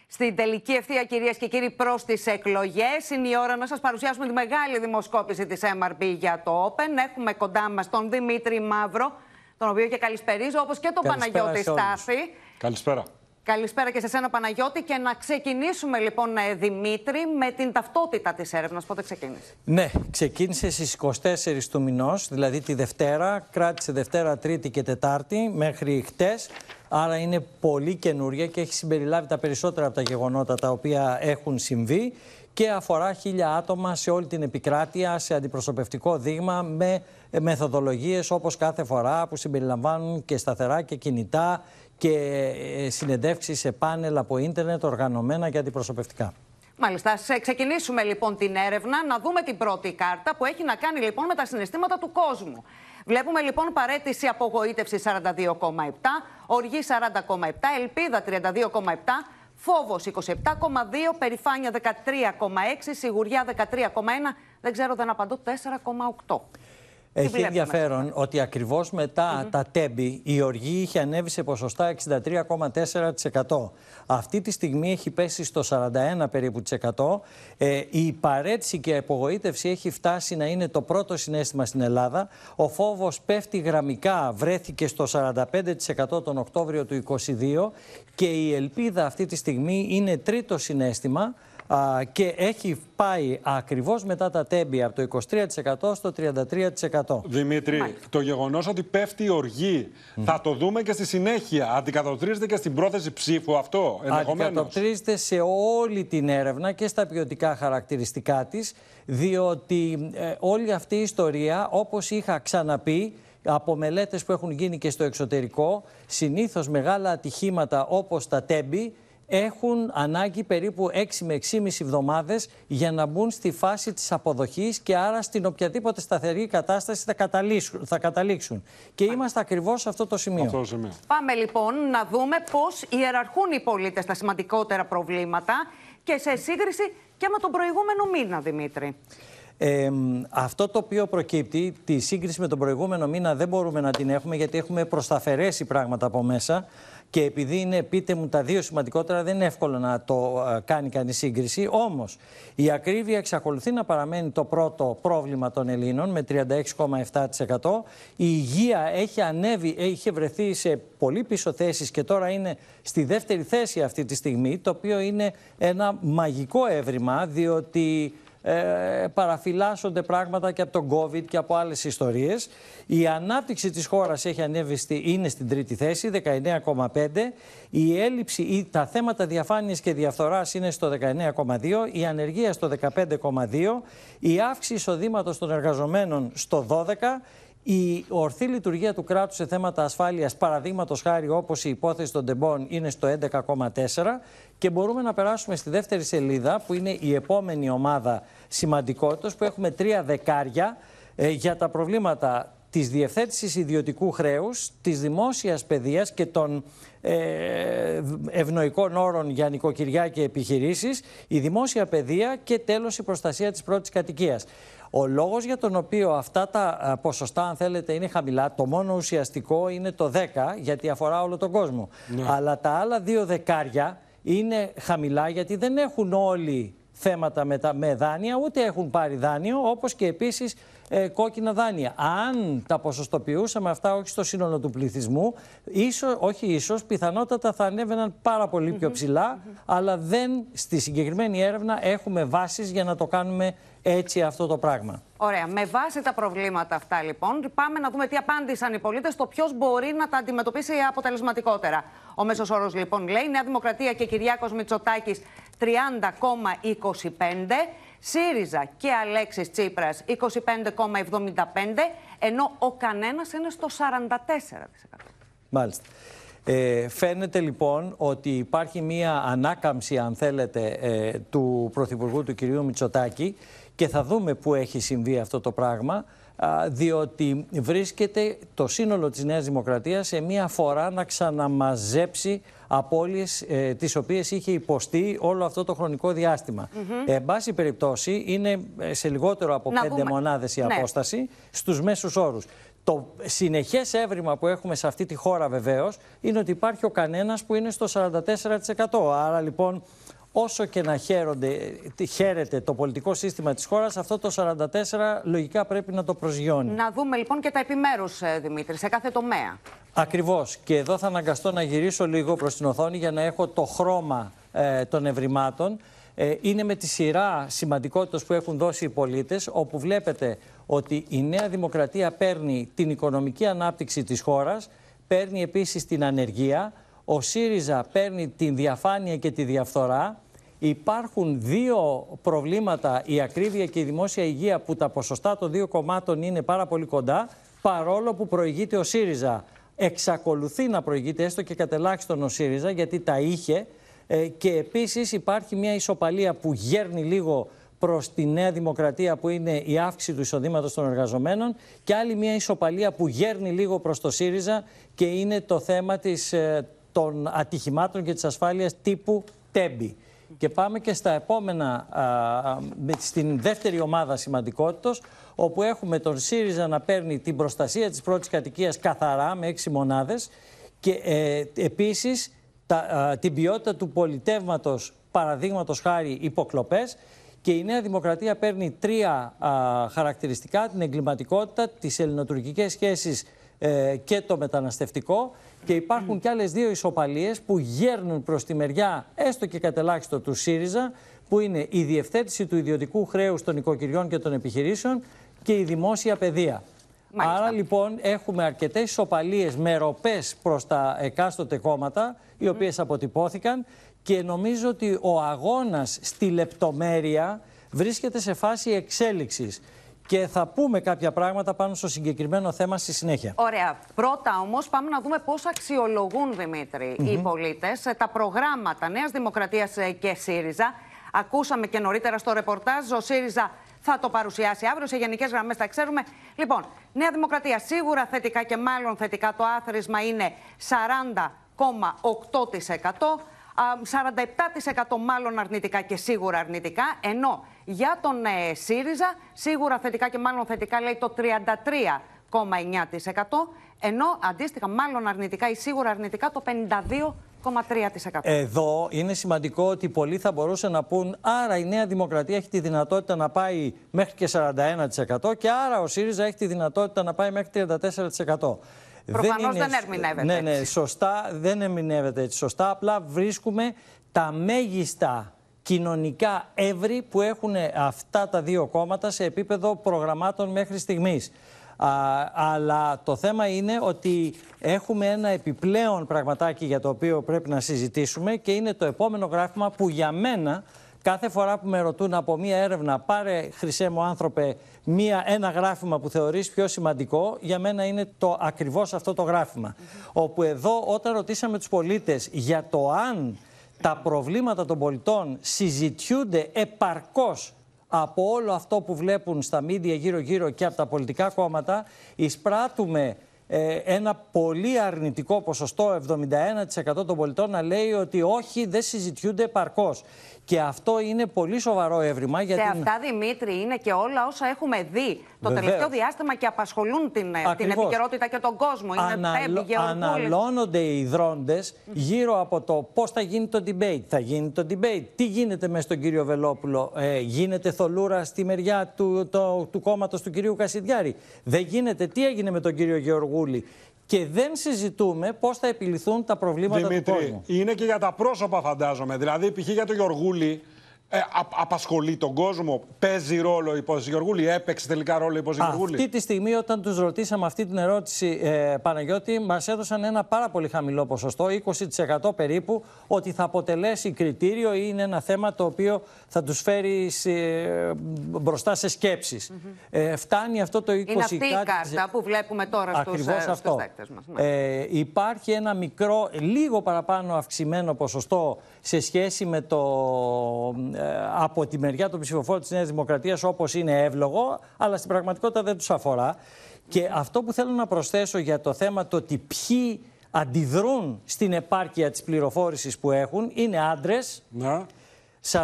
Στην τελική ευθεία, κυρίες και κύριοι, προς τις εκλογές, είναι η ώρα να σας παρουσιάσουμε τη μεγάλη δημοσκόπηση της MRB για το Open. Έχουμε κοντά μας τον Δημήτρη Μαύρο, τον οποίο και καλησπερίζω, όπως και τον Καλησπέρα Παναγιώτη σε όλους. Στάθη. Καλησπέρα. Καλησπέρα και σε σένα, Παναγιώτη. Και να ξεκινήσουμε λοιπόν, ε, Δημήτρη, με την ταυτότητα της έρευνας. Πότε ξεκίνησε; Ναι, ξεκίνησε στις 24 του μηνός, δηλαδή τη Δευτέρα, κράτησε Δευτέρα, Τρίτη και Τετάρτη μέχρι χτες, άρα είναι πολύ καινούρια και έχει συμπεριλάβει τα περισσότερα από τα γεγονότα τα οποία έχουν συμβεί και αφορά χίλια άτομα σε όλη την επικράτεια σε αντιπροσωπευτικό δείγμα με μεθοδολογίες όπως κάθε φορά που συμπεριλαμβάνουν και σταθερά και κινητά και ε, συνεντεύξεις σε πάνελ από ίντερνετ οργανωμένα και αντιπροσωπευτικά. Μάλιστα, ας ξεκινήσουμε λοιπόν την έρευνα, να δούμε την πρώτη κάρτα που έχει να κάνει λοιπόν με τα συναισθήματα του κόσμου. Βλέπουμε λοιπόν παρέτηση απογοήτευση 42,7, οργή 40,7, ελπίδα 32,7, φόβος 27,2, περηφάνεια 13,6, σιγουριά 13,1, Δεν ξέρω, δεν απαντώ 4,8. Έχει ενδιαφέρον ότι ακριβώς μετά τα τέμπη η οργή είχε ανέβει σε ποσοστά 63,4%. Αυτή τη στιγμή έχει πέσει στο 41 περίπου ε, η παρέτηση και η απογοήτευση έχει φτάσει να είναι το πρώτο συνέστημα στην Ελλάδα. Ο φόβος πέφτει γραμμικά, βρέθηκε στο 45% τον Οκτώβριο του 2022 και η ελπίδα αυτή τη στιγμή είναι τρίτο συνέστημα και έχει πάει ακριβώς μετά τα τέμπη από το 23% στο 33%. Δημήτρη, το γεγονός ότι πέφτει η οργή θα το δούμε και στη συνέχεια. Αντικατοπτρίζεται και στην πρόθεση ψήφου αυτό ενδεχομένως. Αντικατοπτρίζεται σε όλη την έρευνα και στα ποιοτικά χαρακτηριστικά της διότι ε, όλη αυτή η ιστορία όπως είχα ξαναπεί από μελέτες που έχουν γίνει και στο εξωτερικό συνήθως μεγάλα ατυχήματα όπως τα τέμπη έχουν ανάγκη περίπου 6 με 6,5 εβδομάδες για να μπουν στη φάση της αποδοχής και άρα στην οποιαδήποτε σταθερή κατάσταση θα καταλήξουν. Θα καταλήξουν. Και είμαστε ακριβώς σε αυτό το σημείο. Αυτό σημείο. Πάμε λοιπόν να δούμε πώς ιεραρχούν οι πολίτες τα σημαντικότερα προβλήματα και σε σύγκριση και με τον προηγούμενο μήνα, Δημήτρη. Ε, αυτό το οποίο προκύπτει, τη σύγκριση με τον προηγούμενο μήνα δεν μπορούμε να την έχουμε γιατί έχουμε προσταφαιρέσει πράγματα από μέσα. Και επειδή είναι, πείτε μου, τα δύο σημαντικότερα, δεν είναι εύκολο να το κάνει κανείς σύγκριση. Όμως, η ακρίβεια εξακολουθεί να παραμένει το πρώτο πρόβλημα των Ελλήνων με 36,7%. Η υγεία έχει ανέβει, έχει βρεθεί σε πολύ πίσω θέσεις και τώρα είναι στη δεύτερη θέση αυτή τη στιγμή, το οποίο είναι ένα μαγικό έβριμα, διότι ε, παραφυλάσσονται πράγματα και από τον COVID και από άλλες ιστορίες. Η ανάπτυξη της χώρας έχει ανέβει, στη, είναι στην τρίτη θέση, 19,5. Η έλλειψη ή τα θέματα διαφάνειας και διαφθοράς είναι στο 19,2. Η ανεργία στο 15,2. Η αύξηση εισοδήματος των εργαζομένων στο 12. Η ορθή λειτουργία του κράτους σε θέματα ασφάλειας, παραδείγματος χάρη όπως η υπόθεση των τεμπών, είναι στο 11,4. Και μπορούμε να περάσουμε στη δεύτερη σελίδα, που είναι η επόμενη ομάδα σημαντικότητας, που έχουμε τρία δεκάρια ε, για τα προβλήματα της διευθέτησης ιδιωτικού χρέους, της δημόσιας παιδείας και των ε, ευνοϊκών όρων για νοικοκυριά και επιχειρήσεις, η δημόσια παιδεία και τέλος η προστασία της πρώτης κατοικίας. Ο λόγος για τον οποίο αυτά τα ποσοστά, αν θέλετε, είναι χαμηλά, το μόνο ουσιαστικό είναι το 10, γιατί αφορά όλο τον κόσμο. Ναι. Αλλά τα άλλα δύο δεκάρια είναι χαμηλά, γιατί δεν έχουν όλοι θέματα με, τα, με δάνεια, ούτε έχουν πάρει δάνειο, όπως και επίσης ε, κόκκινα δάνεια. Αν τα ποσοστοποιούσαμε αυτά όχι στο σύνολο του πληθυσμού, ίσως, όχι ίσως, πιθανότατα θα ανέβαιναν πάρα πολύ πιο ψηλά, αλλά δεν στη συγκεκριμένη έρευνα έχουμε βάσεις για να το κάνουμε έτσι αυτό το πράγμα. Ωραία. Με βάση τα προβλήματα αυτά, λοιπόν, πάμε να δούμε τι απάντησαν οι πολίτες στο ποιος μπορεί να τα αντιμετωπίσει αποτελεσματικότερα. Ο μέσος όρος, λοιπόν, λέει Νέα Δημοκρατία και Κυριάκος Μητσοτάκης 30,25. ΣΥΡΙΖΑ και Αλέξης Τσίπρας 25,75, ενώ ο κανένας είναι στο 44%. Μάλιστα. Ε, φαίνεται λοιπόν ότι υπάρχει μία ανάκαμψη, αν θέλετε, ε, του Πρωθυπουργού του κυρίου Μητσοτάκη και θα δούμε πού έχει συμβεί αυτό το πράγμα διότι βρίσκεται το σύνολο της Νέας Δημοκρατίας σε μία φορά να ξαναμαζέψει απώλειες ε, τις οποίες είχε υποστεί όλο αυτό το χρονικό διάστημα. Mm εν πάση περιπτώσει είναι ε, σε λιγότερο από πέντε δούμε. μονάδες η ναι. απόσταση στους μέσους όρους. Το συνεχές έβριμα που έχουμε σε αυτή τη χώρα βεβαίως είναι ότι υπάρχει ο κανένας που είναι στο 44%. Άρα λοιπόν όσο και να χαίρονται, χαίρεται το πολιτικό σύστημα της χώρας, αυτό το 44 λογικά πρέπει να το προσγειώνει. Να δούμε λοιπόν και τα επιμέρους, ε, Δημήτρη, σε κάθε τομέα. Ακριβώς. Και εδώ θα αναγκαστώ να γυρίσω λίγο προς την οθόνη για να έχω το χρώμα ε, των ευρημάτων. Ε, είναι με τη σειρά σημαντικότητας που έχουν δώσει οι πολίτες, όπου βλέπετε ότι η Νέα Δημοκρατία παίρνει την οικονομική ανάπτυξη της χώρας, παίρνει επίσης την ανεργία, ο ΣΥΡΙΖΑ παίρνει την διαφάνεια και τη διαφθορά. Υπάρχουν δύο προβλήματα, η ακρίβεια και η δημόσια υγεία, που τα ποσοστά των δύο κομμάτων είναι πάρα πολύ κοντά, παρόλο που προηγείται ο ΣΥΡΙΖΑ. Εξακολουθεί να προηγείται έστω και κατελάχιστον ο ΣΥΡΙΖΑ, γιατί τα είχε. Ε, και επίσης υπάρχει μια ισοπαλία που γέρνει λίγο προς τη Νέα Δημοκρατία που είναι η αύξηση του εισοδήματος των εργαζομένων και άλλη μια ισοπαλία που γέρνει λίγο προς το ΣΥΡΙΖΑ και είναι το θέμα της, ε, των ατυχημάτων και της ασφάλειας τύπου τέμπη. Και πάμε και στα επόμενα, α, με, στην δεύτερη ομάδα σημαντικότητος, όπου έχουμε τον ΣΥΡΙΖΑ να παίρνει την προστασία της πρώτης κατοικίας καθαρά με έξι μονάδες και ε, επίσης τα, α, την ποιότητα του πολιτεύματος, παραδείγματος χάρη υποκλοπές, και η Νέα Δημοκρατία παίρνει τρία α, χαρακτηριστικά, την εγκληματικότητα, τις ελληνοτουρκικές σχέσεις ε, και το μεταναστευτικό και υπάρχουν mm. και άλλες δύο ισοπαλίες που γέρνουν προς τη μεριά έστω και κατελάχιστο του ΣΥΡΙΖΑ που είναι η διευθέτηση του ιδιωτικού χρέους των οικοκυριών και των επιχειρήσεων και η δημόσια παιδεία. Άρα λοιπόν έχουμε αρκετές ισοπαλίες με ροπές προς τα εκάστοτε κόμματα οι οποίες αποτυπώθηκαν και νομίζω ότι ο αγώνας στη λεπτομέρεια βρίσκεται σε φάση εξέλιξης. Και θα πούμε κάποια πράγματα πάνω στο συγκεκριμένο θέμα στη συνέχεια. Ωραία. Πρώτα όμως, πάμε να δούμε πώς αξιολογούν, Δημήτρη, οι πολίτες τα προγράμματα Νέας Δημοκρατίας και ΣΥΡΙΖΑ. Ακούσαμε και νωρίτερα στο ρεπορτάζ, ο ΣΥΡΙΖΑ θα το παρουσιάσει αύριο. Σε γενικές γραμμές τα ξέρουμε. Λοιπόν, Νέα Δημοκρατία σίγουρα θετικά και μάλλον θετικά το άθροισμα είναι 40,8%. 47% μάλλον αρνητικά και σίγουρα αρνητικά, ενώ για τον ε, ΣΥΡΙΖΑ σίγουρα θετικά και μάλλον θετικά λέει το 33,9%, ενώ αντίστοιχα μάλλον αρνητικά ή σίγουρα αρνητικά το 52,3%. Εδώ είναι σημαντικό ότι πολλοί θα μπορούσαν να πούν άρα η Νέα Δημοκρατία έχει τη δυνατότητα να πάει μέχρι και 41% και άρα ο ΣΥΡΙΖΑ έχει τη δυνατότητα να πάει μέχρι 34%. Προφανώς δεν, δεν ερμηνεύεται. Ναι, ναι, σωστά, δεν ερμηνεύεται έτσι. Σωστά, απλά βρίσκουμε τα μέγιστα κοινωνικά εύρη που έχουν αυτά τα δύο κόμματα σε επίπεδο προγραμμάτων μέχρι στιγμής. αλλά το θέμα είναι ότι έχουμε ένα επιπλέον πραγματάκι για το οποίο πρέπει να συζητήσουμε και είναι το επόμενο γράφημα που για μένα κάθε φορά που με ρωτούν από μία έρευνα πάρε χρυσέ μου άνθρωπε μία, ένα γράφημα που θεωρείς πιο σημαντικό, για μένα είναι το ακριβώς αυτό το γράφημα. Όπου εδώ όταν ρωτήσαμε τους πολίτες για το αν τα προβλήματα των πολιτών συζητιούνται επαρκώς από όλο αυτό που βλέπουν στα μίντια γύρω-γύρω και από τα πολιτικά κόμματα, εισπράττουμε ε, ένα πολύ αρνητικό ποσοστό, 71% των πολιτών, να λέει ότι όχι, δεν συζητιούνται επαρκώς. Και αυτό είναι πολύ σοβαρό έβριμα. Γιατί... Και αυτά, Δημήτρη, είναι και όλα όσα έχουμε δει το Βεβαίως. τελευταίο διάστημα και απασχολούν την, ε, την επικαιρότητα και τον κόσμο. Είναι Αναλ... Αναλώνονται οι δρόντες γύρω από το πώς θα γίνει το debate. Θα γίνει το debate. Τι γίνεται μες στον κύριο Βελόπουλο; Ε, γίνεται θολούρα στη μεριά του, το, του κόμματος του κυρίου Κασιδιάρη; Δεν γίνεται. Τι έγινε με τον κύριο Γεωργούλη; Και δεν συζητούμε πώς θα επιληθούν τα προβλήματα Δημήτρη, του κόσμου. Είναι και για τα πρόσωπα, φαντάζομαι. Δηλαδή, π.χ. για τον Γιωργούλη, ε, α, απασχολεί τον κόσμο, παίζει ρόλο η υπόθεση Γεωργούλη, έπαιξε τελικά ρόλο η υπόθεση Γεωργούλη. Αυτή τη στιγμή, όταν τους ρωτήσαμε αυτή την ερώτηση, ε, Παναγιώτη, μας έδωσαν ένα πάρα πολύ χαμηλό ποσοστό, 20% περίπου, ότι θα αποτελέσει κριτήριο ή είναι ένα θέμα το οποίο θα τους φέρει σε, μπροστά σε σκέψεις. ε, φτάνει αυτό το 20%. Είναι αυτή η κάρτα που βλέπουμε τώρα στους δείκτε μας. Ε, υπάρχει ένα μικρό, λίγο παραπάνω αυξημένο ποσοστό σε σχέση με το ε, από τη μεριά των ψηφοφόρων της Νέας Δημοκρατίας όπως είναι εύλογο, αλλά στην πραγματικότητα δεν τους αφορά. Και αυτό που θέλω να προσθέσω για το θέμα το ότι ποιοι αντιδρούν στην επάρκεια της πληροφόρησης που έχουν είναι άντρες, 45-64,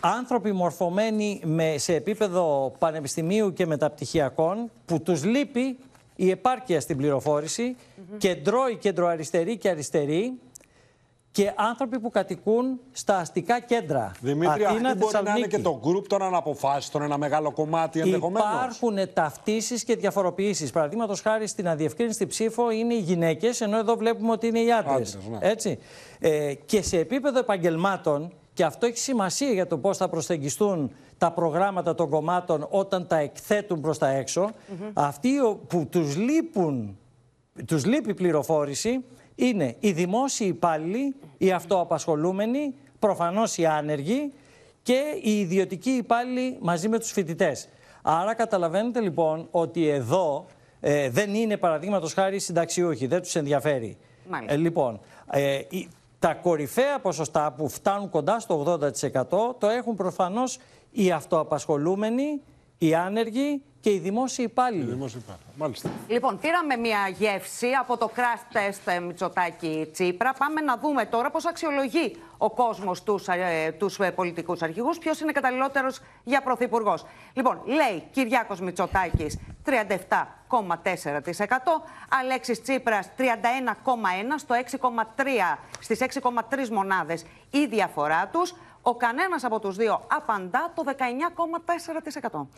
άνθρωποι μορφωμένοι με, σε επίπεδο πανεπιστημίου και μεταπτυχιακών που τους λείπει η επάρκεια στην πληροφόρηση, mm-hmm. κεντρώοι, κεντροαριστεροί και αριστεροί, και άνθρωποι που κατοικούν στα αστικά κέντρα. Δημήτρη, Αθήνα, αυτή μπορεί να είναι και το γκρουπ των αναποφάσιστων, ένα μεγάλο κομμάτι ενδεχομένως. Υπάρχουν ταυτίσεις και διαφοροποιήσεις. Παραδείγματος χάρη στην αδιευκρίνηστη ψήφο είναι οι γυναίκες, ενώ εδώ βλέπουμε ότι είναι οι άντρες. Ναι. Έτσι. Ε, και σε επίπεδο επαγγελμάτων, και αυτό έχει σημασία για το πώς θα προσεγγιστούν τα προγράμματα των κομμάτων όταν τα εκθέτουν προς τα έξω, αυτοί που τους λείπουν, τους λείπει πληροφόρηση, είναι οι δημόσιοι υπάλληλοι, οι αυτοαπασχολούμενοι, προφανώς οι άνεργοι και οι ιδιωτικοί υπάλληλοι μαζί με τους φοιτητές. Άρα καταλαβαίνετε λοιπόν ότι εδώ ε, δεν είναι παραδείγματος χάρη συνταξιούχοι, δεν τους ενδιαφέρει. Ε, λοιπόν, ε, τα κορυφαία ποσοστά που φτάνουν κοντά στο 80% το έχουν προφανώς οι αυτοαπασχολούμενοι, οι άνεργοι και οι δημόσιοι υπάλληλοι. δημόσιοι υπάλληλοι. Μάλιστα. Λοιπόν, πήραμε μια γεύση από το crash test ε, Μητσοτάκη Τσίπρα. Πάμε να δούμε τώρα πώς αξιολογεί ο κόσμος τους, ε, τους ε, πολιτικούς αρχηγούς, ποιος είναι καταλληλότερος για πρωθυπουργός. Λοιπόν, λέει Κυριάκος Μητσοτάκης 37,4%, Αλέξης Τσίπρας 31,1% στο 6,3, στις 6,3 μονάδες η διαφορά τους. Ο κανένας από τους δύο απαντά το 19,4%.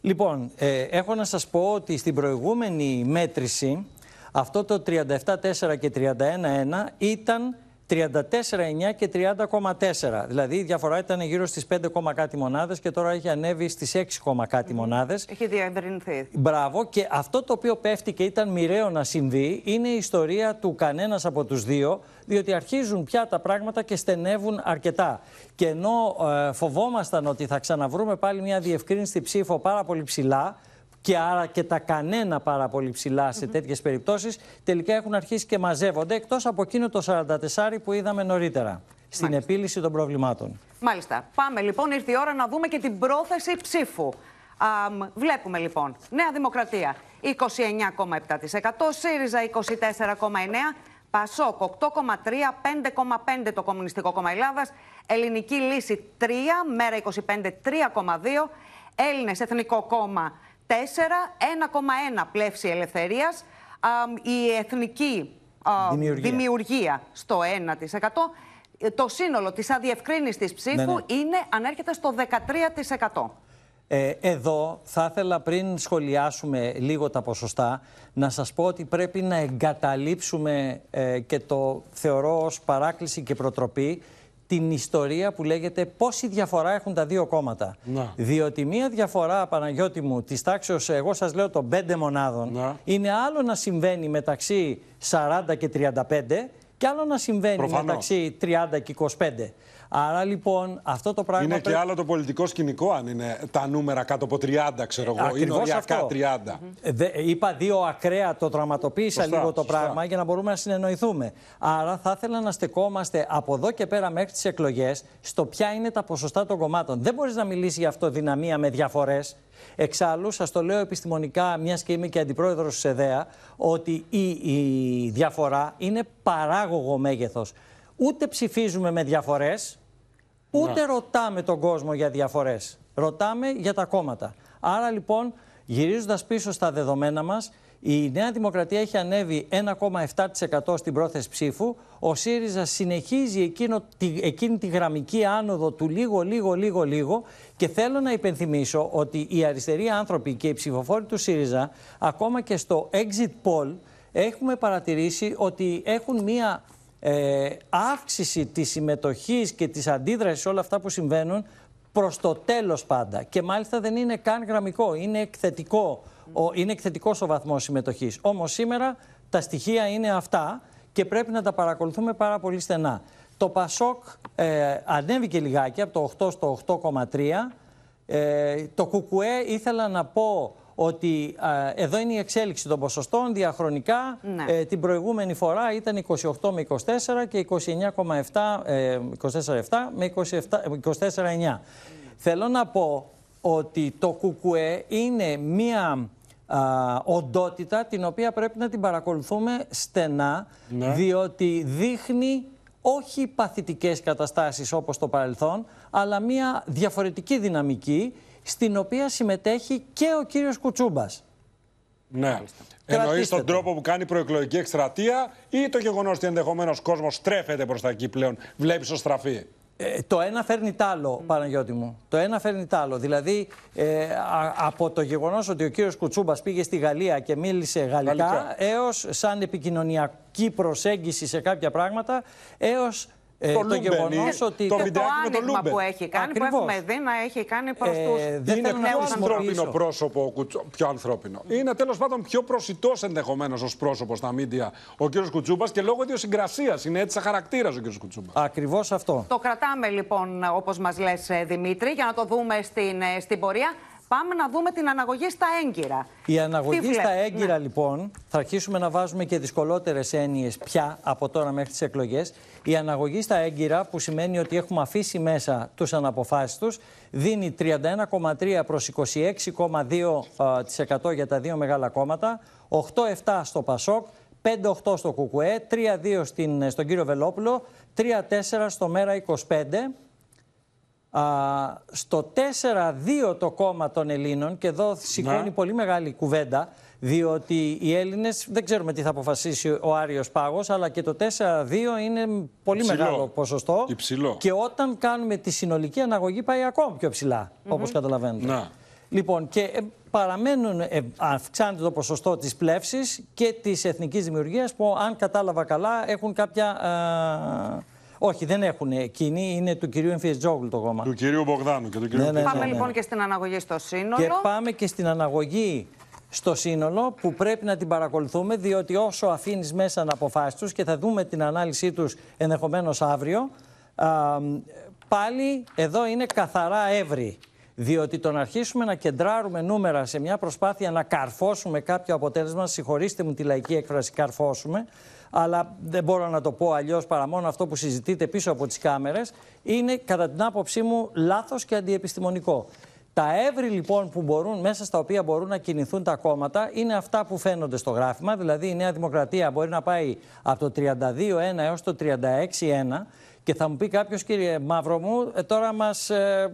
Λοιπόν, ε, έχω να σας πω ότι στην προηγούμενη μέτρηση αυτό το 37,4 και 31,1 ήταν 34,9 και 30,4. Δηλαδή η διαφορά ήταν γύρω στις 5, κάτι μονάδες και τώρα έχει ανέβει στις 6, κάτι μονάδες. Έχει διευρυνθεί. Μπράβο και αυτό το οποίο πέφτει και ήταν μοιραίο να συμβεί είναι η ιστορία του κανένας από τους δύο διότι αρχίζουν πια τα πράγματα και στενεύουν αρκετά. Και ενώ ε, φοβόμασταν ότι θα ξαναβρούμε πάλι μια διευκρίνηστη ψήφο πάρα πολύ ψηλά, και άρα και τα κανένα πάρα πολύ ψηλά σε mm -hmm. τέτοιες περιπτώσεις, τελικά έχουν αρχίσει και μαζεύονται εκτός από εκείνο το 44 που είδαμε νωρίτερα στην Μάλιστα. επίλυση των προβλημάτων. Μάλιστα. Πάμε λοιπόν, ήρθε η ώρα να δούμε και την πρόθεση ψήφου. Α, βλέπουμε λοιπόν Νέα Δημοκρατία 29,7%, ΣΥΡΙΖΑ 24,9%, Πασόκ 8,3, 5,5 το Κομμουνιστικό Κόμμα Ελλάδας, Ελληνική Λύση 3, Μέρα 25 3,2, Έλληνες Εθνικό Κόμμα 4, 1,1 πλεύση ελευθερίας, η εθνική δημιουργία. δημιουργία στο 1%. Το σύνολο της αδιευκρίνηστης ψήφου ναι, ναι. είναι, ανέρχεται στο 13%. Ε, εδώ θα ήθελα πριν σχολιάσουμε λίγο τα ποσοστά να σας πω ότι πρέπει να εγκαταλείψουμε ε, και το θεωρώ ως παράκληση και προτροπή την ιστορία που λέγεται πόση διαφορά έχουν τα δύο κόμματα. Να. Διότι μία διαφορά, Παναγιώτη μου, της τάξη εγώ σας λέω των πέντε μονάδων, είναι άλλο να συμβαίνει μεταξύ 40 και 35 και άλλο να συμβαίνει μεταξύ 30 και 25. Άρα λοιπόν αυτό το πράγμα. Είναι και άλλο το πολιτικό σκηνικό, αν είναι τα νούμερα κάτω από 30, ξέρω εγώ. Είναι οριακά 30. Δε, είπα δύο ακραία, το δραματοποίησα λίγο το πράγμα για να μπορούμε να συνεννοηθούμε. Άρα θα ήθελα να στεκόμαστε από εδώ και πέρα μέχρι τις εκλογές στο ποια είναι τα ποσοστά των κομμάτων. Δεν μπορείς να μιλήσεις για αυτοδυναμία με διαφορές. Εξάλλου, σας το λέω επιστημονικά, μιας και είμαι και αντιπρόεδρος της ΕΔΕΑ, ότι η, η διαφορά είναι παράγωγο μέγεθος. Ούτε ψηφίζουμε με διαφορές, Ούτε ρωτάμε τον κόσμο για διαφορές. Ρωτάμε για τα κόμματα. Άρα λοιπόν, γυρίζοντας πίσω στα δεδομένα μας, η Νέα Δημοκρατία έχει ανέβει 1,7% στην πρόθεση ψήφου. Ο ΣΥΡΙΖΑ συνεχίζει εκείνο, εκείνη τη γραμμική άνοδο του λίγο, λίγο, λίγο, λίγο. Και θέλω να υπενθυμίσω ότι οι αριστεροί άνθρωποι και οι ψηφοφόροι του ΣΥΡΙΖΑ, ακόμα και στο exit poll, έχουμε παρατηρήσει ότι έχουν μία ε, αύξηση της συμμετοχής και της αντίδρασης σε όλα αυτά που συμβαίνουν προς το τέλος πάντα. Και μάλιστα δεν είναι καν γραμμικό, είναι εκθετικό. Ο, είναι εκθετικός ο βαθμός συμμετοχής. Όμως σήμερα τα στοιχεία είναι αυτά και πρέπει να τα παρακολουθούμε πάρα πολύ στενά. Το ΠΑΣΟΚ ε, ανέβηκε λιγάκι από το 8 στο 8,3. Ε, το ΚΚΕ ήθελα να πω ότι εδώ είναι η εξέλιξη των ποσοστών διαχρονικά. Ναι. Ε, την προηγούμενη φορά ήταν 28 με 24 και 29,7 ε, 24,7 με 24,9. Θέλω να πω ότι το ΚΚΕ είναι μία α, οντότητα την οποία πρέπει να την παρακολουθούμε στενά ναι. διότι δείχνει όχι παθητικές καταστάσεις όπως το παρελθόν αλλά μία διαφορετική δυναμική στην οποία συμμετέχει και ο κύριος Κουτσούμπας. Ναι. Εννοείς τον τρόπο που κάνει προεκλογική εκστρατεία ή το γεγονός ότι ενδεχομένως κόσμος στρέφεται προς τα εκεί πλέον, βλέπει ω στραφή; Ε, το ένα φέρνει τ' άλλο, Παναγιώτη μου. Το ένα φέρνει τ' άλλο. Δηλαδή, ε, από το γεγονός ότι ο κύριος Κουτσούμπας πήγε στη Γαλλία και μίλησε γαλλικά, γαλλικά. έως σαν επικοινωνιακή προσέγγιση σε κάποια πράγματα, έως ε, το, το γεγονός ότι. Το, το άνοιγμα που έχει κάνει, Ακριβώς. που έχουμε δει να έχει κάνει προς ε, του. Είναι πιο ανθρώπινο πρόσωπο, πιο ανθρώπινο. Είναι τέλος πάντων πιο προσιτός ενδεχομένως ως πρόσωπος στα μίντια ο κ. Κουτσούμπας και λόγω ιδιοσυγκρασίας. Είναι έτσι σαν χαρακτήρας ο κ. Κουτσούμπας. Ακριβώς αυτό. Το κρατάμε λοιπόν, όπως μας λες, Δημήτρη, για να το δούμε στην, ε, στην πορεία. Πάμε να δούμε την αναγωγή στα έγκυρα. Η αναγωγή στα έγκυρα, λοιπόν, θα αρχίσουμε να βάζουμε και δυσκολότερες έννοιες πια από τώρα μέχρι τις εκλογές. Η αναγωγή στα έγκυρα, που σημαίνει ότι έχουμε αφήσει μέσα τους αναποφάσεις τους, δίνει 31,3 προς 26,2% για τα δύο μεγάλα κόμματα, 8-7 στο Πασόκ, 5-8 στο Κουκουέ, 3-2 στον κύριο Βελόπουλο, 3-4 στο Μέρα 25. Α, στο 4-2 το κόμμα των Ελλήνων, και εδώ σηκώνει ναι. πολύ μεγάλη κουβέντα, διότι οι Έλληνες δεν ξέρουμε τι θα αποφασίσει ο Άριος Πάγος, αλλά και το 4-2 είναι πολύ μεγάλο ποσοστό. Υψηλό. Και όταν κάνουμε τη συνολική αναγωγή πάει ακόμα πιο ψηλά, mm -hmm. όπως καταλαβαίνετε. Να. Λοιπόν, και ε, παραμένουν, ε, αυξάνεται το ποσοστό της πλεύσης και της εθνικής δημιουργίας που αν κατάλαβα καλά έχουν κάποια... όχι, δεν έχουν εκείνη, είναι του κυρίου Εμφιετζόγλου το κόμμα. Του κυρίου Μπογδάνου και του κυρίου ναι, ναι, Πάμε ναι, λοιπόν και στην αναγωγή στο σύνολο. Και πάμε και στην αναγωγή στο σύνολο που πρέπει να την παρακολουθούμε διότι όσο αφήνεις μέσα να αποφάσεις τους και θα δούμε την ανάλυση τους ενδεχομένως αύριο α, πάλι εδώ είναι καθαρά εύρη. Διότι το να αρχίσουμε να κεντράρουμε νούμερα σε μια προσπάθεια να καρφώσουμε κάποιο αποτέλεσμα, συγχωρήστε μου τη λαϊκή έκφραση καρφώσουμε, αλλά δεν μπορώ να το πω αλλιώς παρά μόνο αυτό που συζητείτε πίσω από τις κάμερες, είναι κατά την άποψή μου λάθος και αντιεπιστημονικό. Τα εύρη λοιπόν που μπορούν, μέσα στα οποία μπορούν να κινηθούν τα κόμματα είναι αυτά που φαίνονται στο γράφημα. Δηλαδή η Νέα Δημοκρατία μπορεί να πάει από το 32-1 έως το 36-1 και θα μου πει κάποιος, κύριε Μαύρο μου, ε, τώρα μας ε,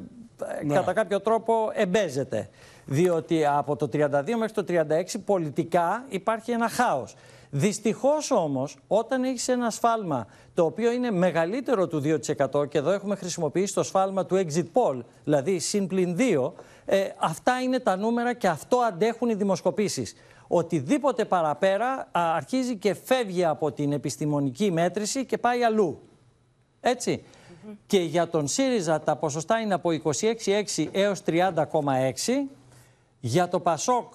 ναι. κατά κάποιο τρόπο εμπέζεται. Διότι από το 32 μέχρι το 36 πολιτικά υπάρχει ένα χάος. Δυστυχώς όμως όταν έχεις ένα σφάλμα το οποίο είναι μεγαλύτερο του 2% και εδώ έχουμε χρησιμοποιήσει το σφάλμα του exit poll, δηλαδή συν 2, ε, αυτά είναι τα νούμερα και αυτό αντέχουν οι δημοσκοπήσεις. Οτιδήποτε παραπέρα αρχίζει και φεύγει από την επιστημονική μέτρηση και πάει αλλού. Έτσι. Και για τον ΣΥΡΙΖΑ τα ποσοστά είναι από 26,6 έως 30,6. Για το ΠΑΣΟΚ,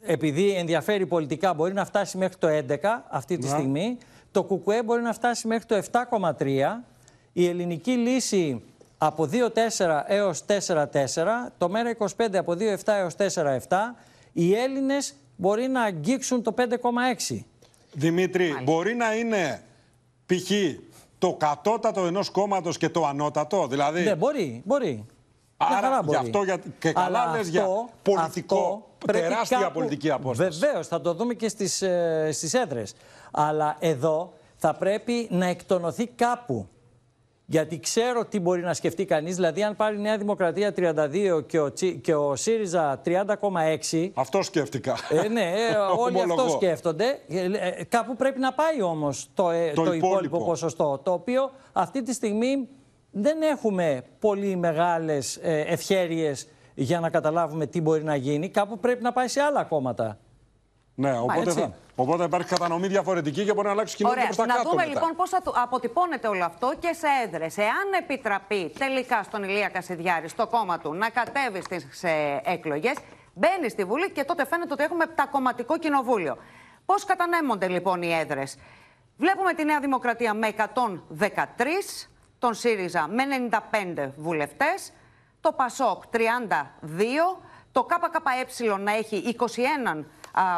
επειδή ενδιαφέρει πολιτικά, μπορεί να φτάσει μέχρι το 11 αυτή τη στιγμή. Το ΚΚΕ μπορεί να φτάσει μέχρι το 7,3. Η ελληνική λύση από 2,4 έως 4,4. Το ΜΕΡΑ25 από 2,7 έως 4,7. Οι Έλληνες μπορεί να αγγίξουν το 5,6. Δημήτρη, μπορεί να είναι π.χ το κατώτατο ενός κόμματος και το ανώτατο. Δηλαδή... Ναι, μπορεί. μπορεί. Άρα γι' αυτό για... και καλά λες για πολιτικό, τεράστια κάπου... πολιτική απόσταση. Βεβαίως, θα το δούμε και στις, ε, στις έδρες. Αλλά εδώ θα πρέπει να εκτονωθεί κάπου. Γιατί ξέρω τι μπορεί να σκεφτεί κανείς. Δηλαδή, αν πάρει η Νέα Δημοκρατία 32 και ο, και ο ΣΥΡΙΖΑ 30,6. Αυτό σκέφτηκα. Ε, ναι, ε, όλοι αυτό σκέφτονται. Ε, ε, κάπου πρέπει να πάει όμως το, ε, το, το υπόλοιπο ποσοστό. Το οποίο αυτή τη στιγμή δεν έχουμε πολύ μεγάλες ευχέρειες για να καταλάβουμε τι μπορεί να γίνει. Κάπου πρέπει να πάει σε άλλα κόμματα. Ναι, οπότε, θα, οπότε υπάρχει κατανομή διαφορετική και μπορεί να αλλάξει κοινωνία προς τα να κάτω. Να δούμε μετά. λοιπόν πώς θα αποτυπώνεται όλο αυτό και σε έδρες. Εάν επιτραπεί τελικά στον Ηλία Κασιδιάρη, στο κόμμα του, να κατέβει στις εκλογές, μπαίνει στη Βουλή και τότε φαίνεται ότι έχουμε πτακομματικό κοινοβούλιο. Πώς κατανέμονται λοιπόν οι έδρες; Βλέπουμε τη Νέα Δημοκρατία με 113, τον ΣΥΡΙΖΑ με 95 βουλευτές, το ΠΑΣΟΚ 32, το ΚΚΕ να έχει 21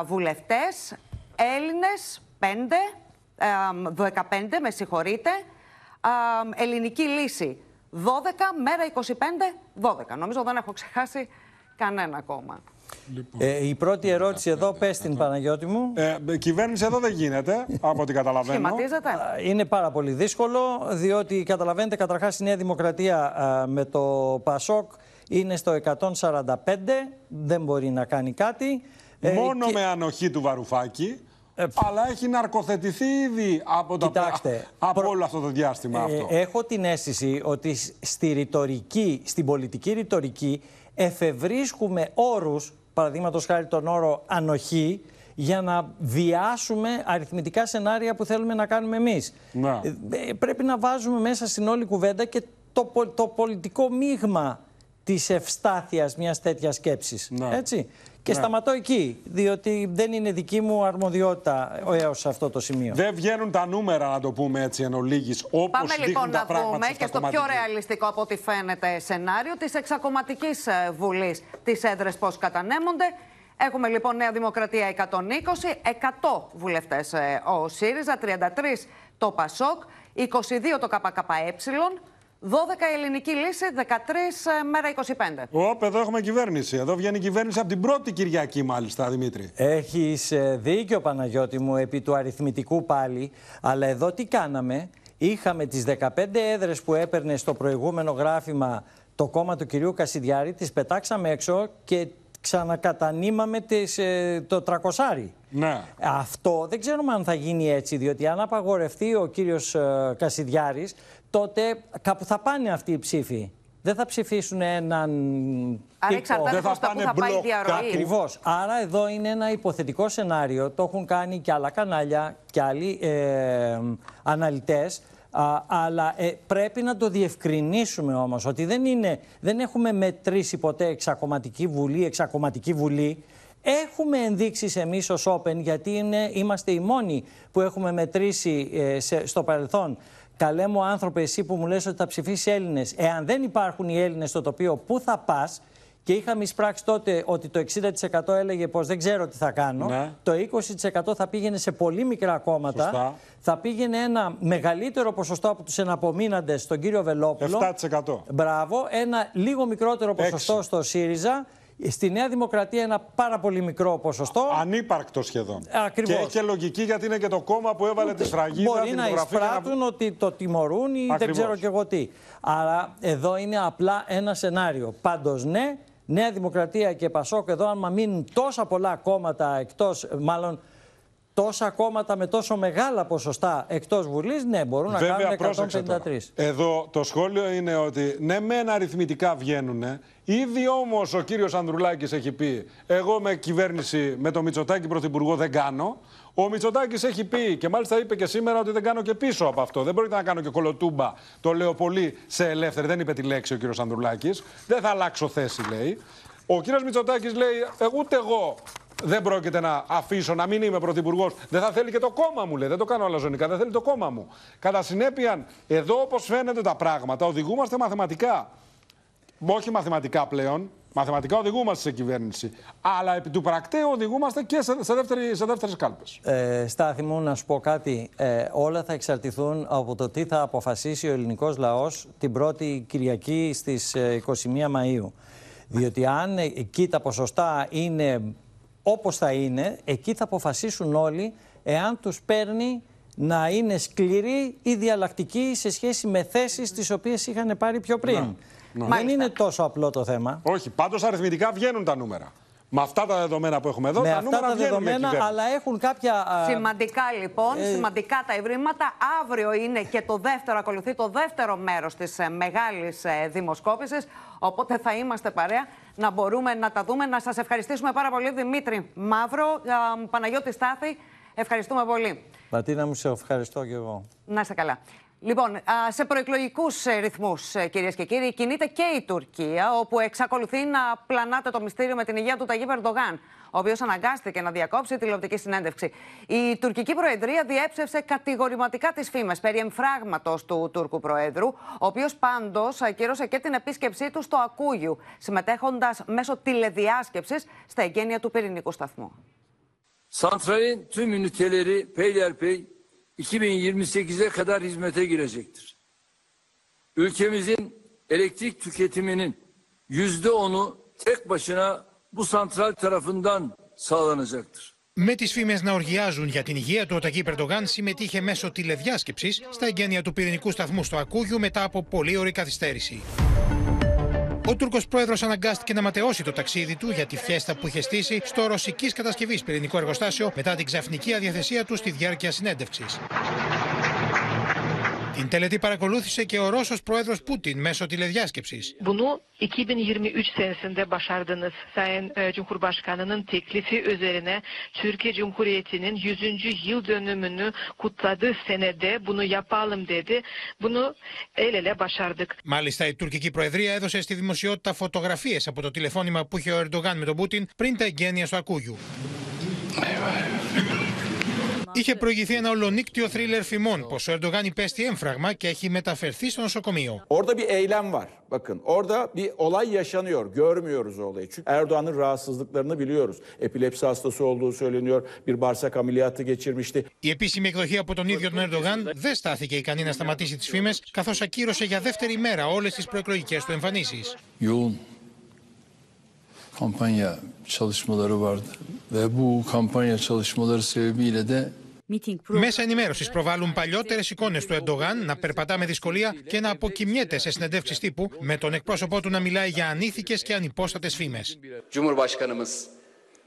βουλευτές, Έλληνες 5, 15 με συγχωρείτε, ελληνική λύση 12, μέρα 25, 12. Νομίζω δεν έχω ξεχάσει κανένα ακόμα. Λοιπόν. Ε, η πρώτη ερώτηση εδώ, πες την Παναγιώτη μου. Ε, κυβέρνηση εδώ δεν γίνεται, από ό,τι καταλαβαίνω. Σχηματίζεται. Είναι πάρα πολύ δύσκολο, διότι καταλαβαίνετε καταρχάς η Νέα Δημοκρατία με το ΠΑΣΟΚ είναι στο 145, δεν μπορεί να κάνει κάτι. Ε, Μόνο με ανοχή του Βαρουφάκη. Ε, αλλά έχει ναρκοθετηθεί ήδη από, Κοιτάξτε, από όλο αυτό το διάστημα ε, αυτό. Έχω την αίσθηση ότι στη ρητορική, στην πολιτική ρητορική εφευρίσκουμε όρους, παραδείγματος χάρη τον όρο ανοχή, για να βιάσουμε αριθμητικά σενάρια που θέλουμε να κάνουμε εμείς. Να. πρέπει να βάζουμε μέσα στην όλη κουβέντα και το, το πολιτικό μείγμα της ευστάθειας μιας τέτοιας σκέψης. Έτσι. Και σταματώ εκεί, διότι δεν είναι δική μου αρμοδιότητα έως αυτό το σημείο. Δεν βγαίνουν τα νούμερα, να το πούμε έτσι εν ολίγης, όπως Πάμε λοιπόν τα να δούμε και στο πιο ρεαλιστικό από ό,τι φαίνεται σενάριο της εξακομματικής ε, βουλής τις έδρες πώς κατανέμονται. Έχουμε λοιπόν Νέα Δημοκρατία 120, 100 βουλευτές ε, ο ΣΥΡΙΖΑ, 33 το ΠΑΣΟΚ, 22 το ΚΚΕ, 12 η ελληνική λύση, 13 ε, μέρα 25. Ωπ, εδώ έχουμε κυβέρνηση. Εδώ βγαίνει η κυβέρνηση από την πρώτη Κυριακή, μάλιστα, Δημήτρη. Έχει δίκιο, Παναγιώτη μου, επί του αριθμητικού πάλι. Αλλά εδώ τι κάναμε; Είχαμε τις 15 έδρες που έπαιρνε στο προηγούμενο γράφημα το κόμμα του κυρίου Κασιδιάρη, τις πετάξαμε έξω και ξανακατανείμαμε τις, ε, το τρακοσάρι. Ναι. Αυτό δεν ξέρουμε αν θα γίνει έτσι, διότι αν απαγορευτεί ο κύριος ε, Κασιδιάρης, τότε κάπου θα πάνε αυτοί οι ψήφοι. Δεν θα ψηφίσουν έναν. Άρα εξαρτάται από πού θα πάει η διαρροή. Ακριβώς. Άρα εδώ είναι ένα υποθετικό σενάριο. Το έχουν κάνει και άλλα κανάλια και άλλοι ε, αναλυτές. αλλά ε, πρέπει να το διευκρινίσουμε όμως ότι δεν, είναι, δεν έχουμε μετρήσει ποτέ εξακομματική βουλή, εξακομματική βουλή. Έχουμε ενδείξεις εμείς ως Open γιατί είναι, είμαστε οι μόνοι που έχουμε μετρήσει ε, στο παρελθόν Καλέ μου άνθρωπε, εσύ που μου λες ότι θα ψηφίσεις Έλληνες. Εάν δεν υπάρχουν οι Έλληνες στο τοπίο, πού θα πας; Και είχαμε εισπράξει τότε ότι το 60% έλεγε πως δεν ξέρω τι θα κάνω. Ναι. Το 20% θα πήγαινε σε πολύ μικρά κόμματα. Σωστά. Θα πήγαινε ένα μεγαλύτερο ποσοστό από τους εναπομείναντες στον κύριο Βελόπουλο. 7%. Μπράβο. Ένα λίγο μικρότερο ποσοστό στο ΣΥΡΙΖΑ. Στη Νέα Δημοκρατία ένα πάρα πολύ μικρό ποσοστό. Ανύπαρκτο σχεδόν. Ακριβώς. Και έχει λογική γιατί είναι και το κόμμα που έβαλε τη σφραγίδα. Μπορεί να εισπράττουν να... ότι το τιμωρούν ή δεν ξέρω και εγώ τι. Άρα εδώ είναι απλά ένα σενάριο. Πάντως ναι, Νέα Δημοκρατία και Πασόκ εδώ, αν μείνουν τόσα πολλά κόμματα εκτός, μάλλον τόσα κόμματα με τόσο μεγάλα ποσοστά εκτός Βουλής, ναι, μπορούν Βέβαια, να κάνουν 153. Εδώ το σχόλιο είναι ότι ναι, μεν αριθμητικά βγαίνουν. Ήδη όμως ο κύριος Ανδρουλάκης έχει πει: Εγώ με κυβέρνηση με το Μητσοτάκη πρωθυπουργό δεν κάνω. Ο Μητσοτάκης έχει πει και μάλιστα είπε και σήμερα ότι δεν κάνω και πίσω από αυτό. Δεν πρόκειται να κάνω και κολοτούμπα. Το λέω πολύ σε ελεύθερη. Δεν είπε τη λέξη ο κύριος Ανδρουλάκης. Δεν θα αλλάξω θέση, λέει. Ο κύριος Μητσοτάκης λέει: «Ε, Ούτε εγώ δεν πρόκειται να αφήσω να μην είμαι πρωθυπουργός. Δεν θα θέλει και το κόμμα μου, λέει. Δεν το κάνω αλαζονικά. Δεν θέλει το κόμμα μου. Κατά συνέπεια, εδώ όπως φαίνεται τα πράγματα, οδηγούμαστε μαθηματικά. Όχι μαθηματικά πλέον. Μαθηματικά οδηγούμαστε σε κυβέρνηση. Αλλά επί του πρακτέου οδηγούμαστε και σε, σε, δεύτερη, σε δεύτερες κάλπες. Ε, Στάθη μου, να σου πω κάτι. Ε, όλα θα εξαρτηθούν από το τι θα αποφασίσει ο ελληνικός λαός την πρώτη Κυριακή στις 21 ε, Μαΐου. Διότι αν εκεί τα ποσοστά είναι όπως θα είναι, εκεί θα αποφασίσουν όλοι εάν τους παίρνει να είναι σκληροί ή διαλλακτικοί σε σχέση με θέσεις τις οποίες είχαν πάρει πιο πριν. Ναι. Δεν είναι τόσο απλό το θέμα. Όχι, πάντως αριθμητικά βγαίνουν τα νούμερα. Με αυτά τα δεδομένα που έχουμε εδώ, με τα αυτά νούμερα τα δεδομένα, αλλά έχουν κάποια. Σημαντικά λοιπόν, ε... σημαντικά τα ευρήματα. Αύριο είναι και το δεύτερο, ακολουθεί το δεύτερο μέρος της ε, μεγάλης ε, δημοσκόπησης. Οπότε θα είμαστε παρέα να μπορούμε να τα δούμε. Να σας ευχαριστήσουμε πάρα πολύ, Δημήτρη Μαύρο, Παναγιώτη Στάθη. Ευχαριστούμε πολύ. Ματίνα μου, σε ευχαριστώ και εγώ. Να είστε καλά. Λοιπόν, σε προεκλογικούς ε, ρυθμούς, ε, κυρίες και κύριοι, κινείται και η Τουρκία, όπου εξακολουθεί να πλανάται το μυστήριο με την υγεία του Ταγί Περντογάν, ο οποίος αναγκάστηκε να διακόψει τηλεοπτική συνέντευξη. Η τουρκική Προεδρία διέψευσε κατηγορηματικά τις φήμες περί εμφράγματος του Τούρκου Προέδρου, ο οποίος πάντως ακύρωσε και την επίσκεψή του στο Ακούγιου, συμμετέχοντας μέσω τηλεδιάσκεψης στα εγγένεια του πυρηνικού σταθμού. 2028'e kadar hizmete girecektir. Ülkemizin elektrik tüketiminin yüzde onu tek başına bu santral tarafından sağlanacaktır. Με τις φήμες να οργιάζουν για την υγεία του, ο Τακί Περντογάν συμμετείχε μέσω τηλεδιάσκεψης στα εγγένεια του πυρηνικού σταθμού στο Ακούγιου μετά από πολύ ωρή καθυστέρηση. Ο Τούρκος πρόεδρος αναγκάστηκε να ματαιώσει το ταξίδι του για τη φιέστα που είχε στήσει στο ρωσικής κατασκευής πυρηνικό εργοστάσιο μετά την ξαφνική αδιαθεσία του στη διάρκεια συνέντευξης. Την τελετή παρακολούθησε και ο Ρώσος πρόεδρος Πούτιν μέσω τηλεδιάσκεψης. Bunu 2023 senesinde başardınız. Sayın e, Cumhurbaşkanı'nın teklifi üzerine Türkiye Cumhuriyeti'nin 100. yıl dönümünü kutladığı senede bunu yapalım dedi. Bunu el ele başardık. Μάλιστα, η τουρκική προεδρία έδωσε στη δημοσιότητα φωτογραφίες από το τηλεφώνημα που είχε ο Ερντογάν με τον Πούτιν πριν τα εγγένεια στο Ακούγιου. Είχε προηγηθεί ένα ολονύκτιο θρίλερ φημών πω ο Ερντογάν υπέστη έμφραγμα και έχει μεταφερθεί στο νοσοκομείο. Orada bir eylem var. Bakın orada bir olay yaşanıyor. Görmüyoruz o olayı. Çünkü Erdoğan'ın rahatsızlıklarını biliyoruz. Epilepsi hastası olduğu söyleniyor. Bir bağırsak ameliyatı geçirmişti. Η επίσημη εκδοχή από τον ίδιο τον Ερντογάν δεν στάθηκε ικανή να σταματήσει τι φήμε, καθώ ακύρωσε για δεύτερη μέρα όλε τι προεκλογικέ του εμφανίσει. yoğun kampanya çalışmaları vardı ve bu kampanya çalışmaları sebebiyle de Μέσα ενημέρωσης προβάλλουν παλιότερες εικόνες του Ερντογάν να περπατά με δυσκολία και να αποκοιμιέται σε συνεντεύξεις τύπου, με τον εκπρόσωπό του να μιλάει για ανήθικες και ανυπόστατες φήμες. Cumhurbaşkanımız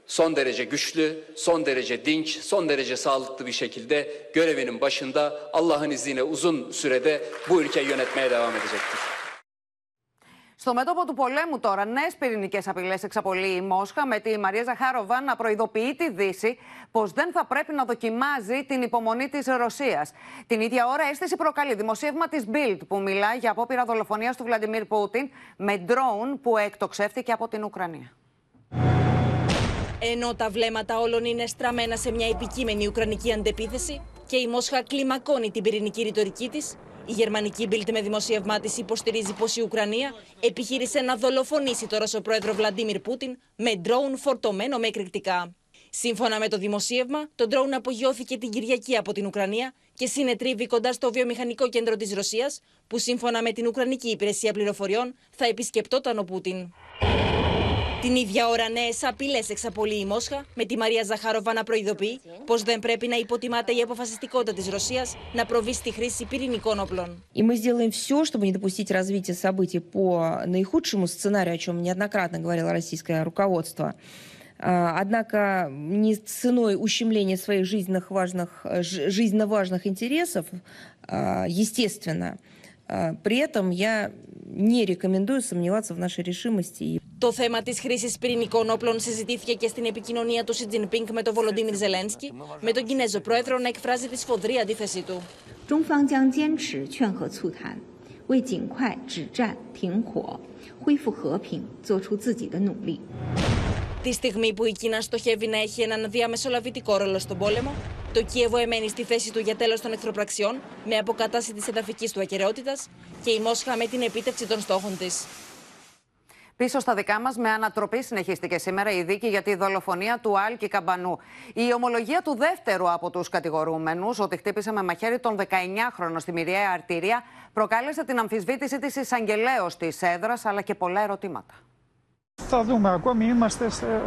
son derece güçlü, son derece dinç, son derece sağlıklı bir şekilde görevinin başında Allah'ın izniyle uzun sürede bu ülkeyi yönetmeye devam edecektir. Στο μέτωπο του πολέμου τώρα, νέες πυρηνικές απειλές εξαπολύει η Μόσχα με τη Μαρία Ζαχάροβα να προειδοποιεί τη Δύση πως δεν θα πρέπει να δοκιμάζει την υπομονή της Ρωσίας. Την ίδια ώρα, αίσθηση προκαλεί δημοσίευμα της Bild που μιλά για απόπειρα δολοφονίας του Βλαντιμίρ Πούτιν με ντρόουν που εκτοξεύτηκε από την Ουκρανία. Ενώ τα βλέμματα όλων είναι στραμμένα σε μια επικείμενη Ουκρανική αντεπίθεση και η Μόσχα κλιμακώνει την πυρηνική ρητορική της, η γερμανική Bild με δημοσίευμά της υποστηρίζει πως η Ουκρανία επιχείρησε να δολοφονήσει το Ρώσο πρόεδρο Βλαντίμιρ Πούτιν με ντρόουν φορτωμένο με εκρηκτικά. Σύμφωνα με το δημοσίευμα, το ντρόουν απογειώθηκε την Κυριακή από την Ουκρανία και συνετρίβει κοντά στο βιομηχανικό κέντρο της Ρωσίας, που σύμφωνα με την Ουκρανική Υπηρεσία Πληροφοριών θα επισκεπτόταν ο Πούτιν. Την ίδια ώρα, νέε απειλέ εξαπολύει η Μόσχα, με τη Μαρία Ζαχάροβα να προειδοποιεί πω δεν πρέπει να υποτιμάται η αποφασιστικότητα τη Ρωσία να προβεί στη χρήση πυρηνικών όπλων. И мы сделаем все, чтобы не допустить развития событий по наихудшему сценарию, о чем неоднократно говорило российское руководство. А, Однако не ценой ущемления своих жизненных важных, э, ж- жизненно важных интересов, а, естественно. При этом я не рекомендую сомневаться в нашей решимости. Το θέμα της χρήσης πυρηνικών όπλων συζητήθηκε και στην επικοινωνία του Σι Τζινπίνγκ με τον Βολοντίμιρ Ζελένσκι, με τον Κινέζο πρόεδρο να εκφράζει τη σφοδρή αντίθεσή του. Τη στιγμή που η Κίνα στοχεύει να έχει έναν διαμεσολαβητικό ρόλο στον πόλεμο, το Κίεβο εμένει στη θέση του για τέλος των εχθροπραξιών με αποκατάσταση της εδαφικής του ακαιρεότητας και η Μόσχα με την επίτευξη των στόχων της. Πίσω στα δικά μας, με ανατροπή συνεχίστηκε σήμερα η δίκη για τη δολοφονία του Άλκη Καμπανού. Η ομολογία του δεύτερου από τους κατηγορούμενους, ότι χτύπησε με μαχαίρι τον 19χρονο στη μοιραία αρτηρία, προκάλεσε την αμφισβήτηση της εισαγγελέως της έδρας, αλλά και πολλά ερωτήματα. Θα δούμε, ακόμη είμαστε σε...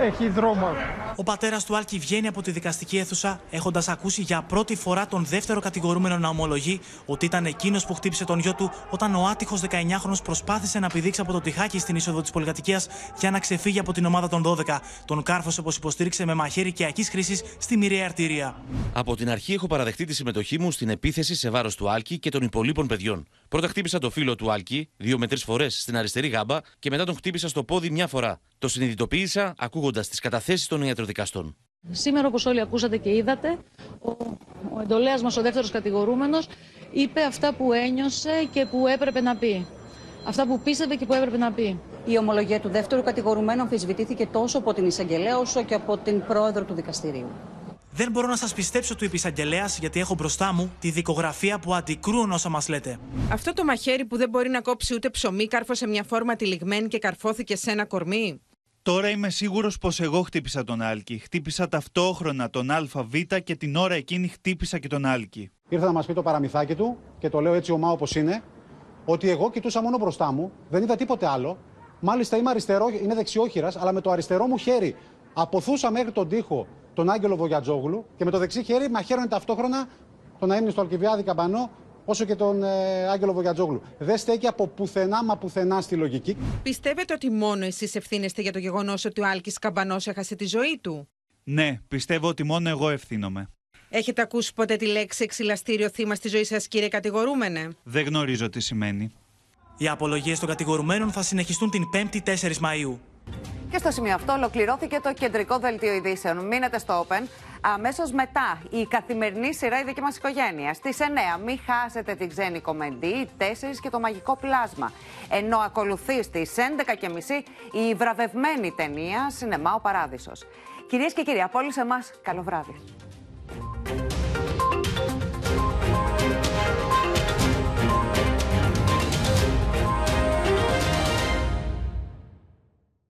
έχει δρόμο. Ο πατέρας του Άλκη βγαίνει από τη δικαστική αίθουσα έχοντας ακούσει για πρώτη φορά τον δεύτερο κατηγορούμενο να ομολογεί ότι ήταν εκείνος που χτύπησε τον γιο του όταν ο άτυχος 19χρονο προσπάθησε να πηδήξει από το τυχάκι στην είσοδο της πολυκατοικίας για να ξεφύγει από την ομάδα των 12. Τον κάρφωσε όπως υποστήριξε με μαχαίρι και ακή χρήσης στη μοιραία αρτηρία. Από την αρχή έχω παραδεχτεί τη συμμετοχή μου στην επίθεση σε βάρος του Άλκη και των υπολείπων παιδιών. Πρώτα χτύπησα το φίλο του Άλκη δύο με τρεις φορές στην αριστερή γάμπα και μετά τον χτύπησα στο πόδι μια φορά. Το συνειδητοποίησα ακούγοντας τις καταθέσεις των ιατροδικαστών. Σήμερα, όπως όλοι ακούσατε και είδατε, ο, ο εντολέας μας, ο δεύτερος κατηγορούμενος, είπε αυτά που ένιωσε και που έπρεπε να πει. Αυτά που πίστευε και που έπρεπε να πει. Η ομολογία του δεύτερου κατηγορουμένου αμφισβητήθηκε τόσο από την εισαγγελέα όσο και από την πρόεδρο του δικαστηρίου. Δεν μπορώ να σας πιστέψω του επισαγγελέα γιατί έχω μπροστά μου τη δικογραφία που αντικρούουν όσα μας λέτε. Αυτό το μαχαίρι που δεν μπορεί να κόψει ούτε ψωμί κάρφωσε μια φόρμα τυλιγμένη και καρφώθηκε σε ένα κορμί. Τώρα είμαι σίγουρος πως εγώ χτύπησα τον Άλκη. Χτύπησα ταυτόχρονα τον ΑΒ και την ώρα εκείνη χτύπησα και τον Άλκη. Ήρθε να μας πει το παραμυθάκι του και το λέω έτσι ομά όπως είναι, ότι εγώ κοιτούσα μόνο μπροστά μου, δεν είδα τίποτε άλλο. Μάλιστα είμαι αριστερό, είναι δεξιόχειρας, αλλά με το αριστερό μου χέρι αποθούσα μέχρι τον τοίχο τον Άγγελο Βογιατζόγλου και με το δεξί χέρι μαχαίρωνε ταυτόχρονα τον αίμνη στο Αλκιβιάδη Καμπανό όσο και τον ε, Άγγελο Βογιατζόγλου. Δεν στέκει από πουθενά μα πουθενά στη λογική. Πιστεύετε ότι μόνο εσείς ευθύνεστε για το γεγονός ότι ο Άλκης Καμπανός έχασε τη ζωή του; Ναι, πιστεύω ότι μόνο εγώ ευθύνομαι. Έχετε ακούσει ποτέ τη λέξη εξυλαστήριο θύμα στη ζωή σας, κύριε κατηγορούμενε. Δεν γνωρίζω τι σημαίνει. Οι απολογίες των κατηγορουμένων θα συνεχιστούν την 5η 4 Μαου. Και στο σημείο αυτό ολοκληρώθηκε το κεντρικό δελτίο ειδήσεων. Μείνετε στο Open. Αμέσως μετά η καθημερινή σειρά Η δική μας οικογένεια. Στις 9 μην χάσετε την ξένη κομμεντή, 4 και το μαγικό πλάσμα. Ενώ ακολουθεί στις 11.30 η βραβευμένη ταινία Σινεμά ο Παράδεισος. Κυρίες και κύριοι, από όλους εμάς, καλό βράδυ.